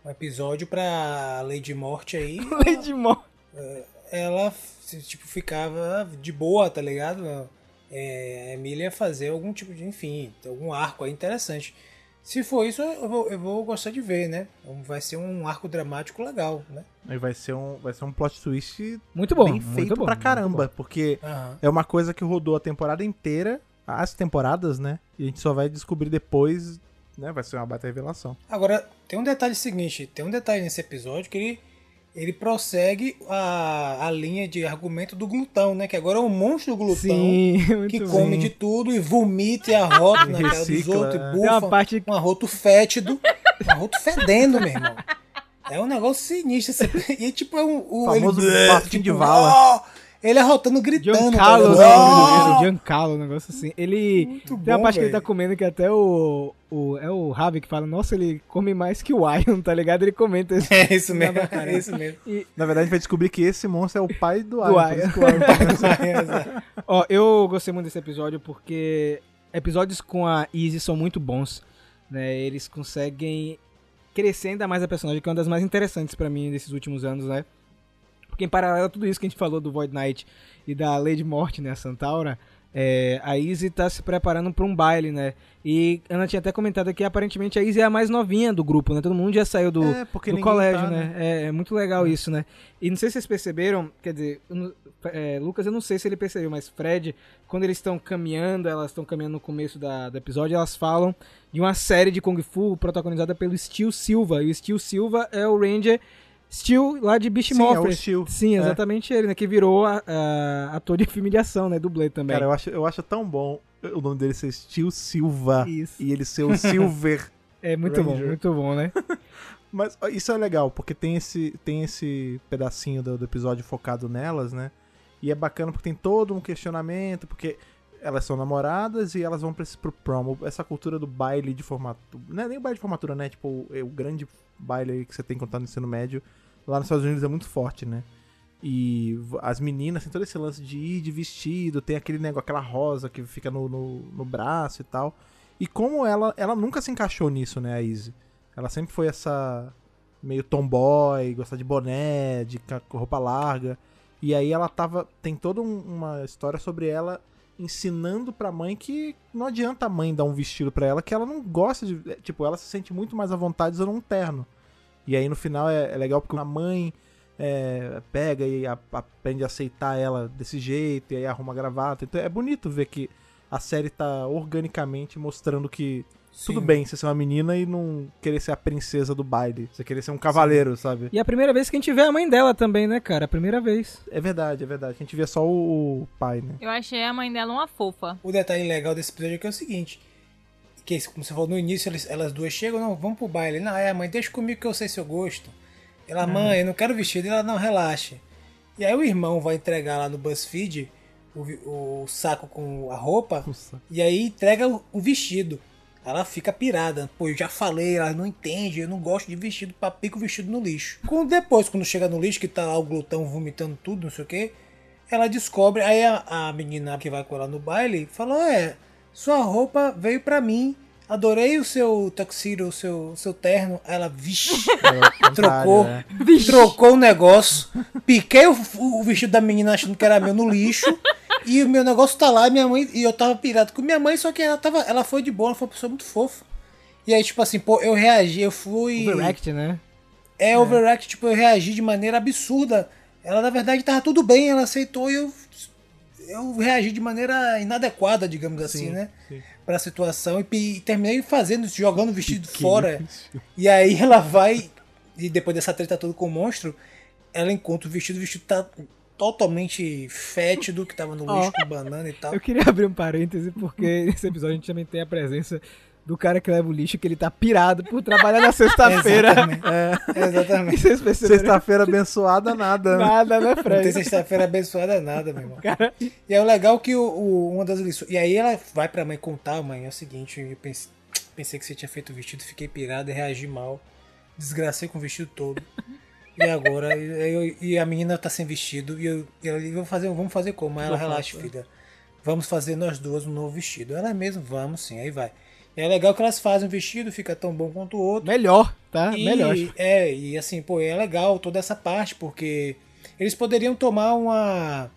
um episódio pra Lady Morte aí. Lady Mo. ela se, tipo, ficava de boa, tá ligado? É, a Emília fazer algum tipo de, enfim, algum arco aí interessante. Se for isso, eu vou, eu vou gostar de ver, né? Vai ser um arco dramático legal, né? Aí vai ser um, vai ser um plot twist Muito bom. bem muito feito bom, pra caramba, bom. porque Aham. é uma coisa que rodou a temporada inteira, as temporadas, né? E a gente só vai descobrir depois, né? Vai ser uma baita revelação. Agora, tem um detalhe seguinte, tem um detalhe nesse episódio que ele, ele prossegue a, a linha de argumento do glutão, né? Que agora é um monstro glutão Sim, que come de tudo e vomita e arrota na cara dos outros é. e Tem uma bufa. parte Um arroto fétido. Um arroto fedendo, meu irmão. É um negócio sinistro. E tipo, é um. O, Famoso ele, de tipo, vala. "Oh!" Ele arrotando, gritando. Giancarlo, tá né? "Oh!" Giancarlo, um negócio assim. Ele. Muito tem uma bom, parte que ele tá comendo que até o. o é o Ravi que fala, nossa, ele come mais que o Iron, tá ligado? Ele comenta isso. É isso mesmo, é isso mesmo. Na verdade, a gente vai descobrir que esse monstro é o pai do Do Iron. Iron. o Iron tá Ó, eu gostei muito desse episódio porque episódios com a Izzy são muito bons, né? Eles conseguem crescer ainda mais a personagem, que é uma das mais interessantes pra mim desses últimos anos, né? Porque em paralelo a tudo isso que a gente falou do Void Knight e da Lady Morte, né, a Santaura, é, a Izzy tá se preparando pra um baile, né? E Ana tinha até comentado que aparentemente a Izzy é a mais novinha do grupo, né? Todo mundo já saiu do, É, porque do colégio, tá, né? É, é muito legal isso, né? E não sei se vocês perceberam, quer dizer, é, Lucas, eu não sei se ele percebeu, mas Fred, quando eles estão caminhando, elas estão caminhando no começo da, do episódio, elas falam de uma série de Kung Fu protagonizada pelo Steel Silva. E o Steel Silva é o Ranger Steel, lá de Beast Sim, é o Morphers. Steel. Sim, É. exatamente ele, né? Que virou a- a- ator de filme de ação, né? Dublê também. Cara, eu acho, eu acho tão bom o nome dele ser Steel Silva Isso. e ele ser o Silver. É muito bom, Ranger. muito bom, né? Mas isso é legal, porque tem esse, tem esse pedacinho do, do episódio focado nelas, né? E é bacana porque tem todo um questionamento, porque elas são namoradas e elas vão pra esse, pro prom. Essa cultura do baile de formatura. Não é nem o baile de formatura, né? Tipo, o, o grande baile que você tem quando tá no ensino médio. Lá nos Estados Unidos é muito forte, né? E as meninas tem todo esse lance de ir de vestido, tem aquele negócio, aquela rosa que fica no, no, no braço e tal. E como ela, ela nunca se encaixou nisso, né, a Izzy? Ela sempre foi essa meio tomboy, gostar de boné, de roupa larga. E aí ela tava. Tem toda um- uma história sobre ela ensinando pra mãe que não adianta a mãe dar um vestido pra ela, que ela não gosta de. é, Tipo, ela se sente muito mais à vontade usando um terno. E aí no final é, é legal porque a mãe é, pega e a- aprende a aceitar ela desse jeito, e aí arruma a gravata. Então é bonito ver que a série tá organicamente mostrando que tudo Sim. bem você ser uma menina e não querer ser a princesa do baile. Você querer ser um cavaleiro, sabe? E é a primeira vez que a gente vê a mãe dela também, né, cara? A primeira vez. É verdade, é verdade. A gente vê só o, o pai, né? Eu achei a mãe dela uma fofa. O detalhe legal desse episódio é que é o seguinte. Que, como você falou no início, eles- elas duas chegam, não, vamos pro baile. Não, é, mãe, deixa comigo que eu sei seu gosto. Ela, mãe, eu não quero vestido. Ela, não, relaxe. E aí o irmão vai entregar lá no BuzzFeed o, o saco com a roupa. E aí entrega o, o vestido. Ela fica pirada. Pô, eu já falei, ela não entende, eu não gosto de vestido, papica o vestido no lixo. Quando, depois, quando chega no lixo, que tá lá o glutão vomitando tudo, não sei o que, ela descobre, aí a, a menina que vai com ela no baile falou, é, sua roupa veio pra mim, adorei o seu tuxedo, o seu, seu terno. Ela, vixe, trocou, né? trocou o negócio, piquei o, o vestido da menina achando que era meu no lixo, e o meu negócio tá lá, e minha mãe, e eu tava pirado com minha mãe, só que ela tava, ela foi de boa, ela foi uma pessoa muito fofa. E aí, tipo assim, pô, eu reagi, eu fui. Overact, né? É, overact, tipo, eu reagi de maneira absurda. Ela, na verdade, tava tudo bem, ela aceitou e eu. Eu reagi de maneira inadequada, digamos assim, né? sim. Pra situação. E, e terminei fazendo, isso, jogando o vestido Que fora. difícil. E aí ela vai. E depois dessa treta toda com o monstro, ela encontra o vestido, o vestido tá totalmente fétido, que tava no lixo com banana e tal. Eu queria abrir um parêntese, porque nesse episódio a gente também tem a presença do cara que leva o lixo, que ele tá pirado por trabalhar na sexta-feira. Exatamente. É, Exatamente. E vocês perceberam sexta-feira abençoada, nada. né? nada, né, Não tem Fred? sexta-feira abençoada nada, meu irmão. Cara, E é o legal que o, o- uma das lições. E aí ela vai pra mãe contar, mãe, é o seguinte, eu pensei, pensei que você tinha feito o vestido, fiquei pirado e reagi mal. Desgracei com o vestido todo. E agora, e, eu- e a menina tá sem vestido, e eu, e eu, vou fazer, vamos fazer como? Ela, relaxa, é. filha. Vamos fazer nós duas um novo vestido. Ela é mesmo, vamos sim, aí vai. É legal que elas fazem o vestido, fica tão bom quanto o outro. melhor, tá? E, Melhor. É, e assim, pô, é legal toda essa parte, porque eles poderiam tomar uma.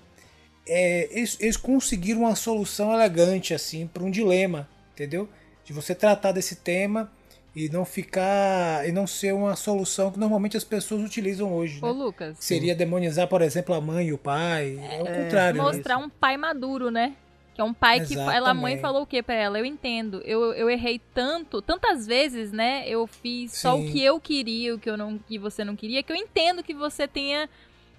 é, eles, eles conseguiram uma solução elegante, assim, para um dilema, entendeu? De você tratar desse tema e não ficar. e não ser uma solução que normalmente as pessoas utilizam hoje. Ô, Né? Lucas, Seria demonizar, por exemplo, a mãe e o pai. É, o contrário. né? mostrar um pai maduro, né? Que é um pai que ela, a mãe Exatamente. falou o que pra ela? Eu entendo. Eu, eu errei tanto, tantas vezes, né? Eu fiz só o Sim. que eu queria, o que eu não, que você não queria, que eu entendo que você tenha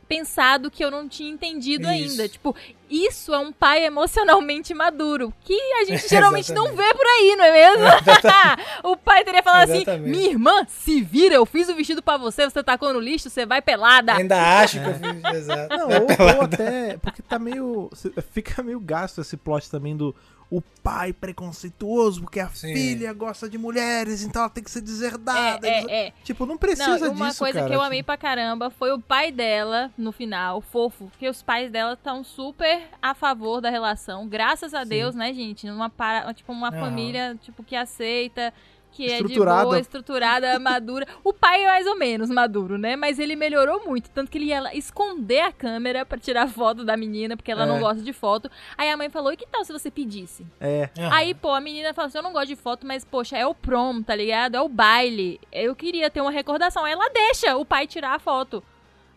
pensado que eu não tinha entendido Isso. ainda. Tipo, isso é um pai emocionalmente maduro, que a gente geralmente não vê por aí, não é mesmo? o pai teria falado assim: Exatamente. "Minha irmã, se vira, eu fiz o vestido pra você, você tacou no lixo, você vai pelada". Ainda acho que eu fiz. Exato. Não, ou, ou até. Porque tá meio. Fica meio gasto esse plot também do. O pai preconceituoso, porque a Sim. filha gosta de mulheres, então ela tem que ser deserdada. É, é, é. Tipo, não precisa Não, uma disso, coisa cara. que eu amei pra caramba foi o pai dela no final, fofo, porque os pais dela estão super a favor da relação, graças a Deus, né, gente? Uma para, tipo uma Aham. família tipo que aceita, que é de Estruturada. boa, estruturada, madura. O pai é mais ou menos maduro, né? Mas ele melhorou muito, tanto que ele ia esconder a câmera pra tirar foto da menina, porque ela É. não gosta de foto. Aí a mãe falou: "E que tal se você pedisse?" É. Aham. Aí, pô, a menina falou assim: eu não gosto de foto, mas, poxa, é o prom, tá ligado? É o baile. Eu queria ter uma recordação. Aí ela deixa o pai tirar a foto.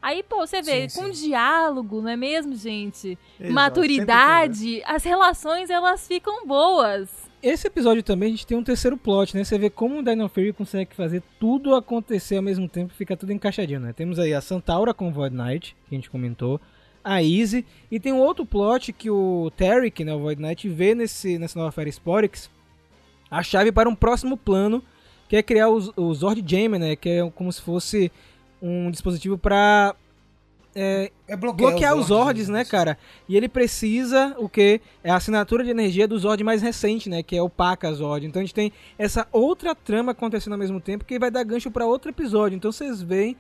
Aí, pô, você vê, Sim, com sim. diálogo, não é mesmo, gente? Exato, Maturidade, as relações, elas ficam boas. Esse episódio também a gente tem um terceiro plot, né? Você vê como o Dino Fury consegue fazer tudo acontecer ao mesmo tempo fica tudo encaixadinho, né? Temos aí a Santaura com o Void Knight, que a gente comentou, a Easy, e tem um outro plot que o Tarek, né, o Void Knight, vê nesse, nessa nova Fera Sporix a chave para um próximo plano, que é criar o, o Zord Jammer, né? Que é como se fosse um dispositivo para é, É bloquear, bloquear os Zords, né, cara? E ele precisa, o que? É a assinatura de energia do Zord mais recente, né? Que é o Paca Zord. Então a gente tem essa outra trama acontecendo ao mesmo tempo que vai dar gancho para outro episódio. Então vocês veem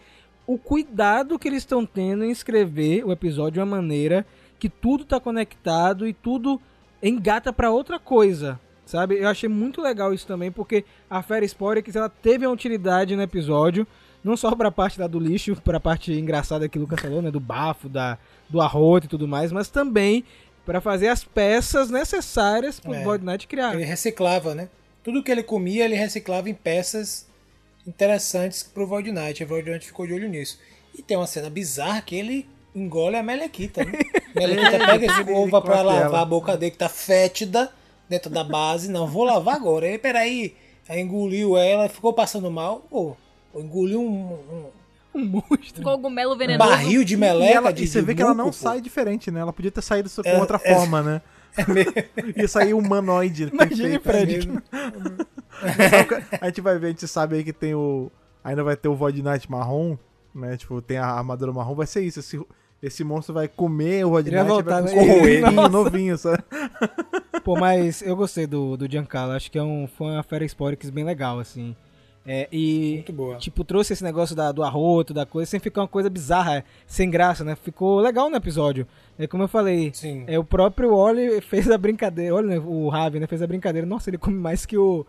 o cuidado que eles estão tendo em escrever o episódio de uma maneira que tudo tá conectado e tudo engata para outra coisa. Sabe? Eu achei muito legal isso também, porque a Fera Sporix, ela teve uma utilidade no episódio, não só pra parte lá do lixo, pra parte engraçada que o Lucas falou, né? Do bafo, da, do arroto e tudo mais, mas também pra fazer as peças necessárias pro É. Void Knight criar. Ele reciclava, né? Tudo que ele comia, ele reciclava em peças interessantes pro Void Knight. O Void Knight ficou de olho nisso. E tem uma cena bizarra que ele engole a Melequita, né? Melequita pega esse ovo pra lavar ela. a boca dele que tá fétida dentro da base. Não, vou lavar agora. Aí, peraí. Aí engoliu ela, ficou passando mal. Pô, engoliu um, um Um monstro. Cogumelo venenoso. barril de E, meleca ela- de e você vê que ela não pô. sai diferente, né? Ela podia ter saído com É, outra é- forma, né? Ia sair humanoide. Perfeito. Fred. A gente vai ver, a gente sabe aí que tem o. Ainda vai ter o Void Knight marrom, né? Tipo, tem a armadura marrom, vai ser isso. Esse, esse monstro vai comer o Void Knight e voltar, vai né? corroer ele Nossa. novinho, sabe? Pô, mas eu gostei do, do Giancarlo. Acho que é um, foi uma Fera Sporix bem legal, assim. É, e, Muito boa. tipo, trouxe esse negócio da, do arroto, da coisa, sem ficar uma coisa bizarra, sem graça, né? Ficou legal no episódio. É como eu falei, Sim. é o próprio Oli fez a brincadeira, olha, né, o Ravi, né, fez a brincadeira. Nossa, ele come mais que o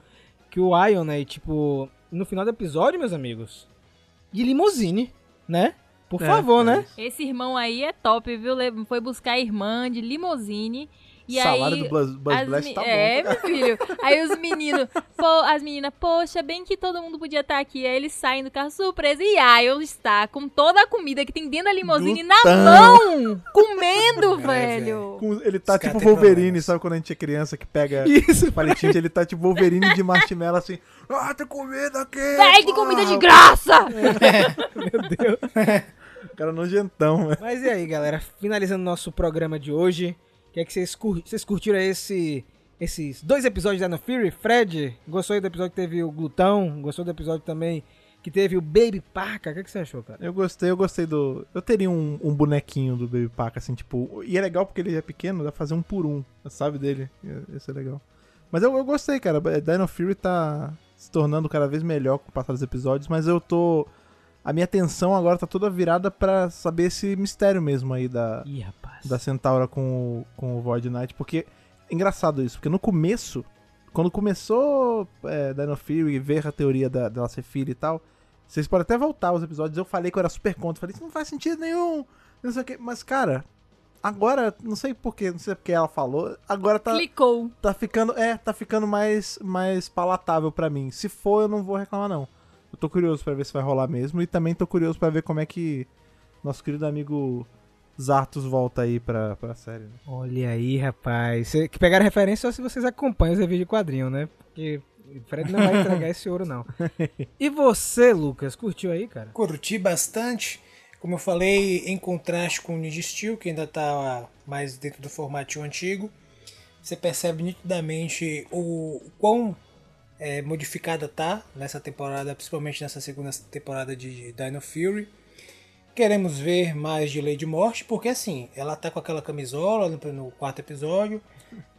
que o Ion, né? E, tipo, no final do episódio, meus amigos, de limousine, né? Por É, favor, é né? Esse irmão aí é top, viu? Foi buscar a irmã de limousine. E Salário aí, do Buzz, Buzz as Blast tá bom. É, meu filho. Aí os meninos, pô, as meninas, poxa, bem que todo mundo podia estar aqui. Aí eles saem do carro surpresa e Ion está com toda a comida que tem dentro da limousine na mão, comendo, velho. Com- Ele tá Os tipo Wolverine, sabe quando a gente é criança que pega Isso. palitinho, ele tá tipo Wolverine de marshmallow assim. Ah, tem comida aqui! Véi, tem comida de porra!" graça! Meu Deus. O cara nojentão, né? Mas e aí, galera? Finalizando nosso programa de hoje, o que é que vocês, cur... vocês curtiram esse, esses dois episódios da No Fury? Fred, gostou do episódio que teve o Glutão? Gostou do episódio também que teve o Baby Paca? O que, é que você achou, cara? Eu gostei, eu gostei do. Eu teria um, um bonequinho do Baby Paca, assim, tipo. E é legal porque ele é pequeno, dá pra fazer um por um, sabe dele? Ia ia ser legal. Mas eu, eu gostei, cara. Dino Fury tá se tornando cada vez melhor com o passar dos episódios, mas eu tô. A minha atenção agora tá toda virada pra saber esse mistério mesmo aí da, Ih, da Centaura com o, com o Void Knight, porque é engraçado isso, porque no começo, quando começou é, Dino Fury e ver a teoria da, dela ser filha e tal, vocês podem até voltar os episódios, eu falei que eu era super contra, falei, isso não faz sentido nenhum, não sei o que, mas cara, agora, não sei porquê, não sei porque ela falou, agora tá, Clicou. tá ficando, é, tá ficando mais, mais palatável pra mim, se for eu não vou reclamar não, eu tô curioso pra ver se vai rolar mesmo, e também tô curioso pra ver como é que nosso querido amigo Zartos volta aí pra, pra série, né? Olha aí, rapaz. Cê, que pegaram referência só se vocês acompanham os reviews de quadrinho, né? Porque o Fred não vai entregar esse ouro, não. E você, Lucas, curtiu aí, cara? Curti bastante. Como eu falei, em contraste com o Ninja Steel, que ainda tá mais dentro do formatinho antigo, você percebe nitidamente o quão é, modificada tá nessa temporada, principalmente nessa segunda temporada de Dino Fury. Queremos ver mais de Lady Morte, porque assim, ela tá com aquela camisola no, no quarto episódio.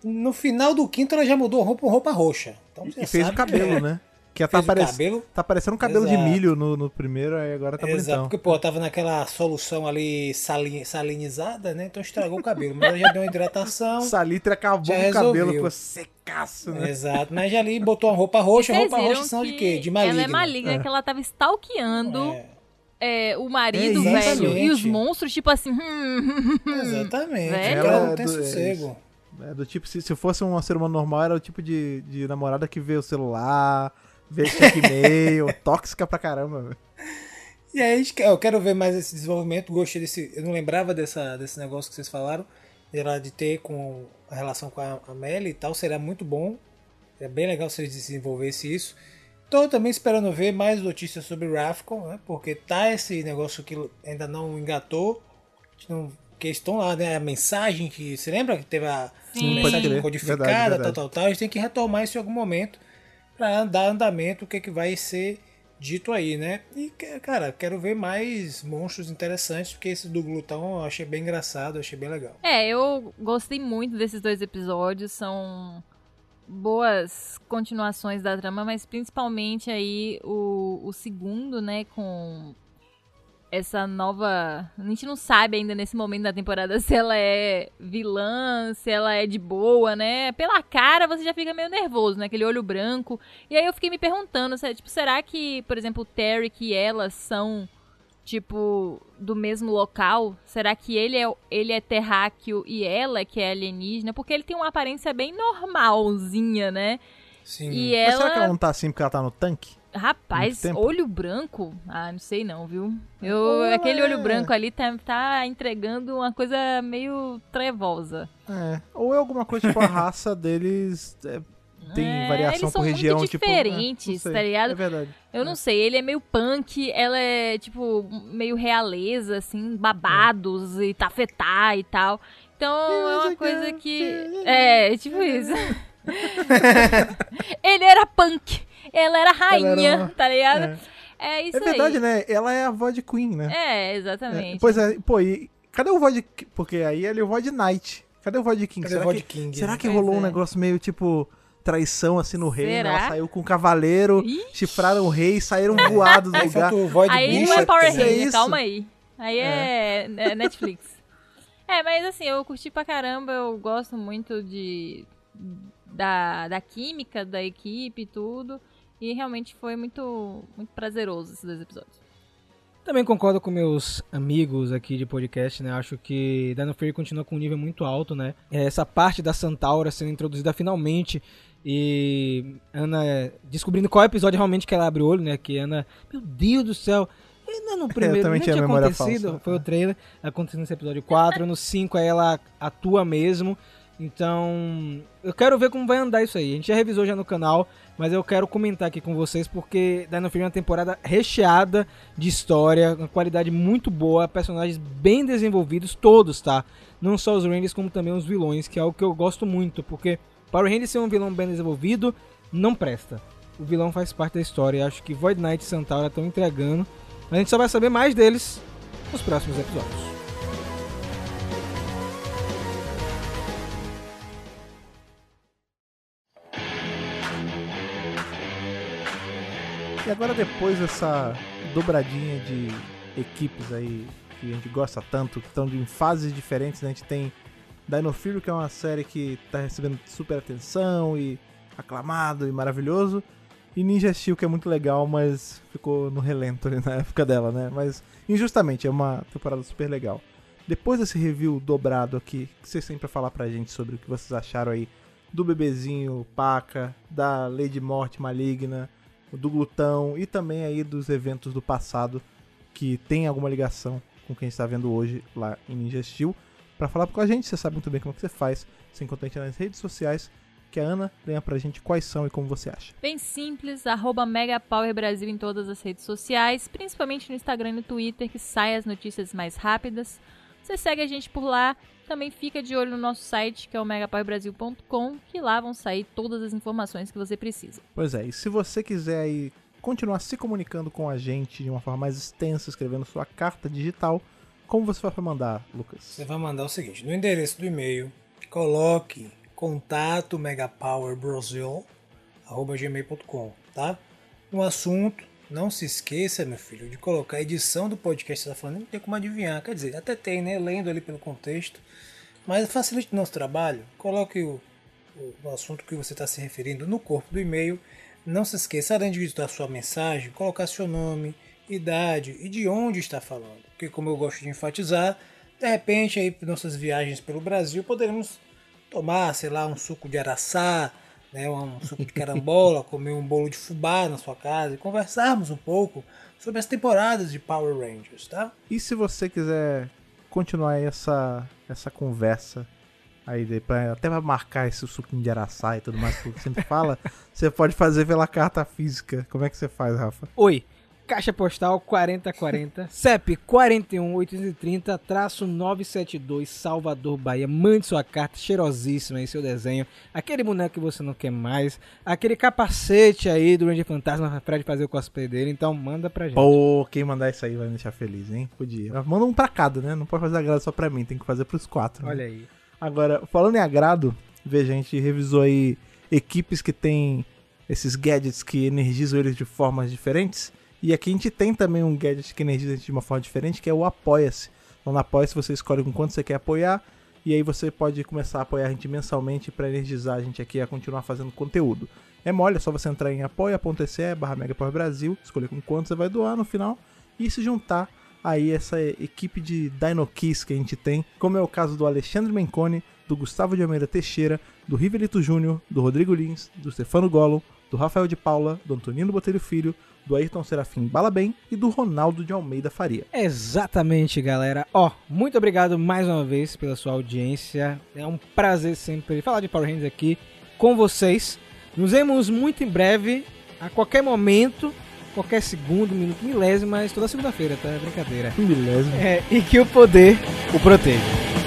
No final do quinto ela já mudou roupa roupa roxa. Então, você E fez o cabelo, é- né? Que tá, parec... cabelo. tá parecendo um cabelo de Exato. milho no, no primeiro, aí agora tá Exato, bonitão. porque pô, tava naquela solução ali salin- salinizada, né? Então estragou o cabelo. Mas ela já deu uma hidratação. Salitre acabou o cabelo, ficou secaço, né? Exato, mas já ali botou uma roupa roxa, roupa roxa são de que quê? De maligna. Ela é maligna, que ela tava stalkeando É, é, o marido, Exatamente. velho. E os monstros, tipo assim. hum, exatamente. Velho. Ela Ela não é tem do- sossego. É do tipo, se, se fosse um ser humano normal, era o tipo de, de namorada que vê o celular, vê check-mail, tóxica pra caramba, velho. E aí, eu quero ver mais esse desenvolvimento. Gostei desse. Eu não lembrava dessa, desse negócio que vocês falaram. Ela de ter com a relação com a Amélia e tal. Será muito bom. É bem legal se eles desenvolvessem isso. Tô também esperando ver mais notícias sobre o Rafcon, né? Porque tá esse negócio que ainda não engatou. Não, que estão lá, né? A mensagem que. Você lembra que teve a Sim. mensagem codificada, Verdade, tal, verdade. tal, tal. A gente tem que retomar isso em algum momento para dar andamento o que, que vai ser dito aí, né? E, cara, quero ver mais monstros interessantes, porque esse do Glutão eu achei bem engraçado, achei bem legal. É, eu gostei muito desses dois episódios, são boas continuações da trama, mas principalmente aí o, o segundo, né, com essa nova. A gente não sabe ainda nesse momento da temporada se ela é vilã, se ela é de boa, né? Pela cara você já fica meio nervoso, né? Aquele olho branco. E aí eu fiquei me perguntando, tipo, será que, por exemplo, o Tarek e ela são tipo, do mesmo local? Será que ele é, ele é terráqueo e ela que é alienígena? Porque ele tem uma aparência bem normalzinha, né? Sim. E Mas será que ela ela. não tá assim porque ela tá no tanque? Rapaz, olho branco? Ah, não sei não, viu? Eu, Ué. aquele olho branco ali tá, tá entregando uma coisa meio trevosa. É. Ou é alguma coisa tipo a raça deles é, tem É, variação eles são por região, muito tipo. diferentes, é, não sei. tá ligado? É verdade. Eu não sei, ele é meio punk, ela é, tipo, meio realeza, assim, babados e tafetá e tal. Então é uma coisa que. É, tipo isso. ele era punk, ela era rainha, Ela era uma- tá ligado? É, É, isso É verdade, aí. né? Ela é a voz de Queen, né? É, É, exatamente. pois é, pô, e cadê o voz de. Porque aí ele é o voz de Knight. Cadê o voz de King? Cadê o será voz que, de King, será né? que Pois rolou um é. negócio meio tipo traição assim no? Será? Ela saiu com o cavaleiro, Ih. chifraram o rei, saíram voados do Aí lugar. o Aí não é Power? Isso é calma aí. Aí é, é Netflix. É, mas assim, eu curti pra caramba, eu gosto muito de da, da química da equipe e tudo. E realmente foi muito, muito prazeroso esses dois episódios. Também concordo com meus amigos aqui de podcast, né? Acho que Dino Fury continua com um nível muito alto, né? É, Essa parte da Santaura sendo introduzida finalmente e Ana descobrindo qual episódio realmente que ela abre o olho, né? Que Ana, meu Deus do céu, ainda no primeiro também não tinha tinha memória acontecido, falsa. foi o trailer, aconteceu nesse episódio 4, no 5 aí ela atua mesmo. Então, eu quero ver como vai andar isso aí. A gente já revisou já no canal, mas eu quero comentar aqui com vocês porque Dino Fury é uma temporada recheada de história, uma qualidade muito boa, personagens bem desenvolvidos, todos, tá? Não só os Rangers, como também os vilões, que é algo que eu gosto muito, porque Power Rangers ser um vilão bem desenvolvido não presta. O vilão faz parte da história e acho que Void Knight e Centaura estão entregando. A gente só vai saber mais deles nos próximos episódios. E agora depois dessa dobradinha de equipes aí que a gente gosta tanto, que estão em fases diferentes, né? A gente tem Dino Fury, que é uma série que tá recebendo super atenção e aclamado e maravilhoso. E Ninja Steel, que é muito legal, mas ficou no relento ali na época dela, né? Mas injustamente, é uma temporada super legal. Depois desse review dobrado aqui, que vocês têm pra falar pra gente sobre o que vocês acharam aí do bebezinho Paca, da Lady Morte Maligna, do glutão e também aí dos eventos do passado que tem alguma ligação com o que a gente está vendo hoje lá em Ninja Steel. Para falar com a gente, você sabe muito bem como que você faz. Você encontra a gente nas redes sociais, que a Ana lembra pra gente quais são e como você acha. Bem simples, arroba Megapower Brasil em todas as redes sociais, principalmente no Instagram e no Twitter, que saem as notícias mais rápidas. Você segue a gente por lá, também fica de olho no nosso site, que é o megapowerbrasil.com, que lá vão sair todas as informações que você precisa. Pois é, e se você quiser aí continuar se comunicando com a gente de uma forma mais extensa, escrevendo sua carta digital, como você vai mandar, Lucas? Você vai mandar o seguinte, no endereço do e-mail, coloque contato megapowerbrasil@gmail.com, tá? No assunto, não se esqueça, meu filho, de colocar a edição do podcast que você tá falando, não tem como adivinhar, quer dizer, até tem, né, lendo ali pelo contexto, mas facilite o nosso trabalho, coloque o, o, o assunto que você está se referindo no corpo do e-mail, não se esqueça, além de digitar sua mensagem, colocar seu nome, idade e de onde está falando. Porque como eu gosto de enfatizar, de repente aí nossas viagens pelo Brasil poderemos tomar, sei lá, um suco de araçá, né, um suco de carambola, comer um bolo de fubá na sua casa e conversarmos um pouco sobre as temporadas de Power Rangers, tá? E se você quiser continuar essa, essa conversa Aí, pra- até pra marcar esse suquinho de araçá e tudo mais que você sempre fala, você pode fazer pela carta física. Como é que você faz, Rafa? Oi. Caixa postal 4040, CEP 41830-972, Salvador, Bahia. Mande sua carta cheirosíssima aí, seu desenho. Aquele boneco que você não quer mais. Aquele capacete aí do Ranger Fantasma pra fazer o cosplay dele. Então manda pra gente. Pô, quem mandar isso aí vai me deixar feliz, hein? Podia. Manda um pra cada, né? Não pode fazer agrado só pra mim, tem que fazer pros quatro. né? Olha aí. Agora, falando em agrado, veja, a gente revisou aí equipes que têm esses gadgets que energizam eles de formas diferentes. E aqui a gente tem também um gadget que energiza a gente de uma forma diferente, que é o Apoia-se. Então no Apoia-se você escolhe com quanto você quer apoiar. E aí você pode começar a apoiar a gente mensalmente para energizar a gente aqui a continuar fazendo conteúdo. É mole, é só você entrar em apoia.se Brasil, escolher com quanto você vai doar no final e se juntar aí essa equipe de Dino Kiss que a gente tem, como é o caso do Alexandre Menconi, do Gustavo de Almeida Teixeira, do Rivelito Júnior, do Rodrigo Lins, do Stefano Gollum, do Rafael de Paula, do Antonino Botelho Filho, do Ayrton Serafim Balabem e do Ronaldo de Almeida Faria. Exatamente, galera. Ó, muito obrigado mais uma vez pela sua audiência. É um prazer sempre falar de Power Rangers aqui com vocês. Nos vemos muito em breve, a qualquer momento, qualquer segundo, minuto, milésimo, mas toda segunda-feira, tá? É brincadeira. Milésimo. É, e que o poder o proteja.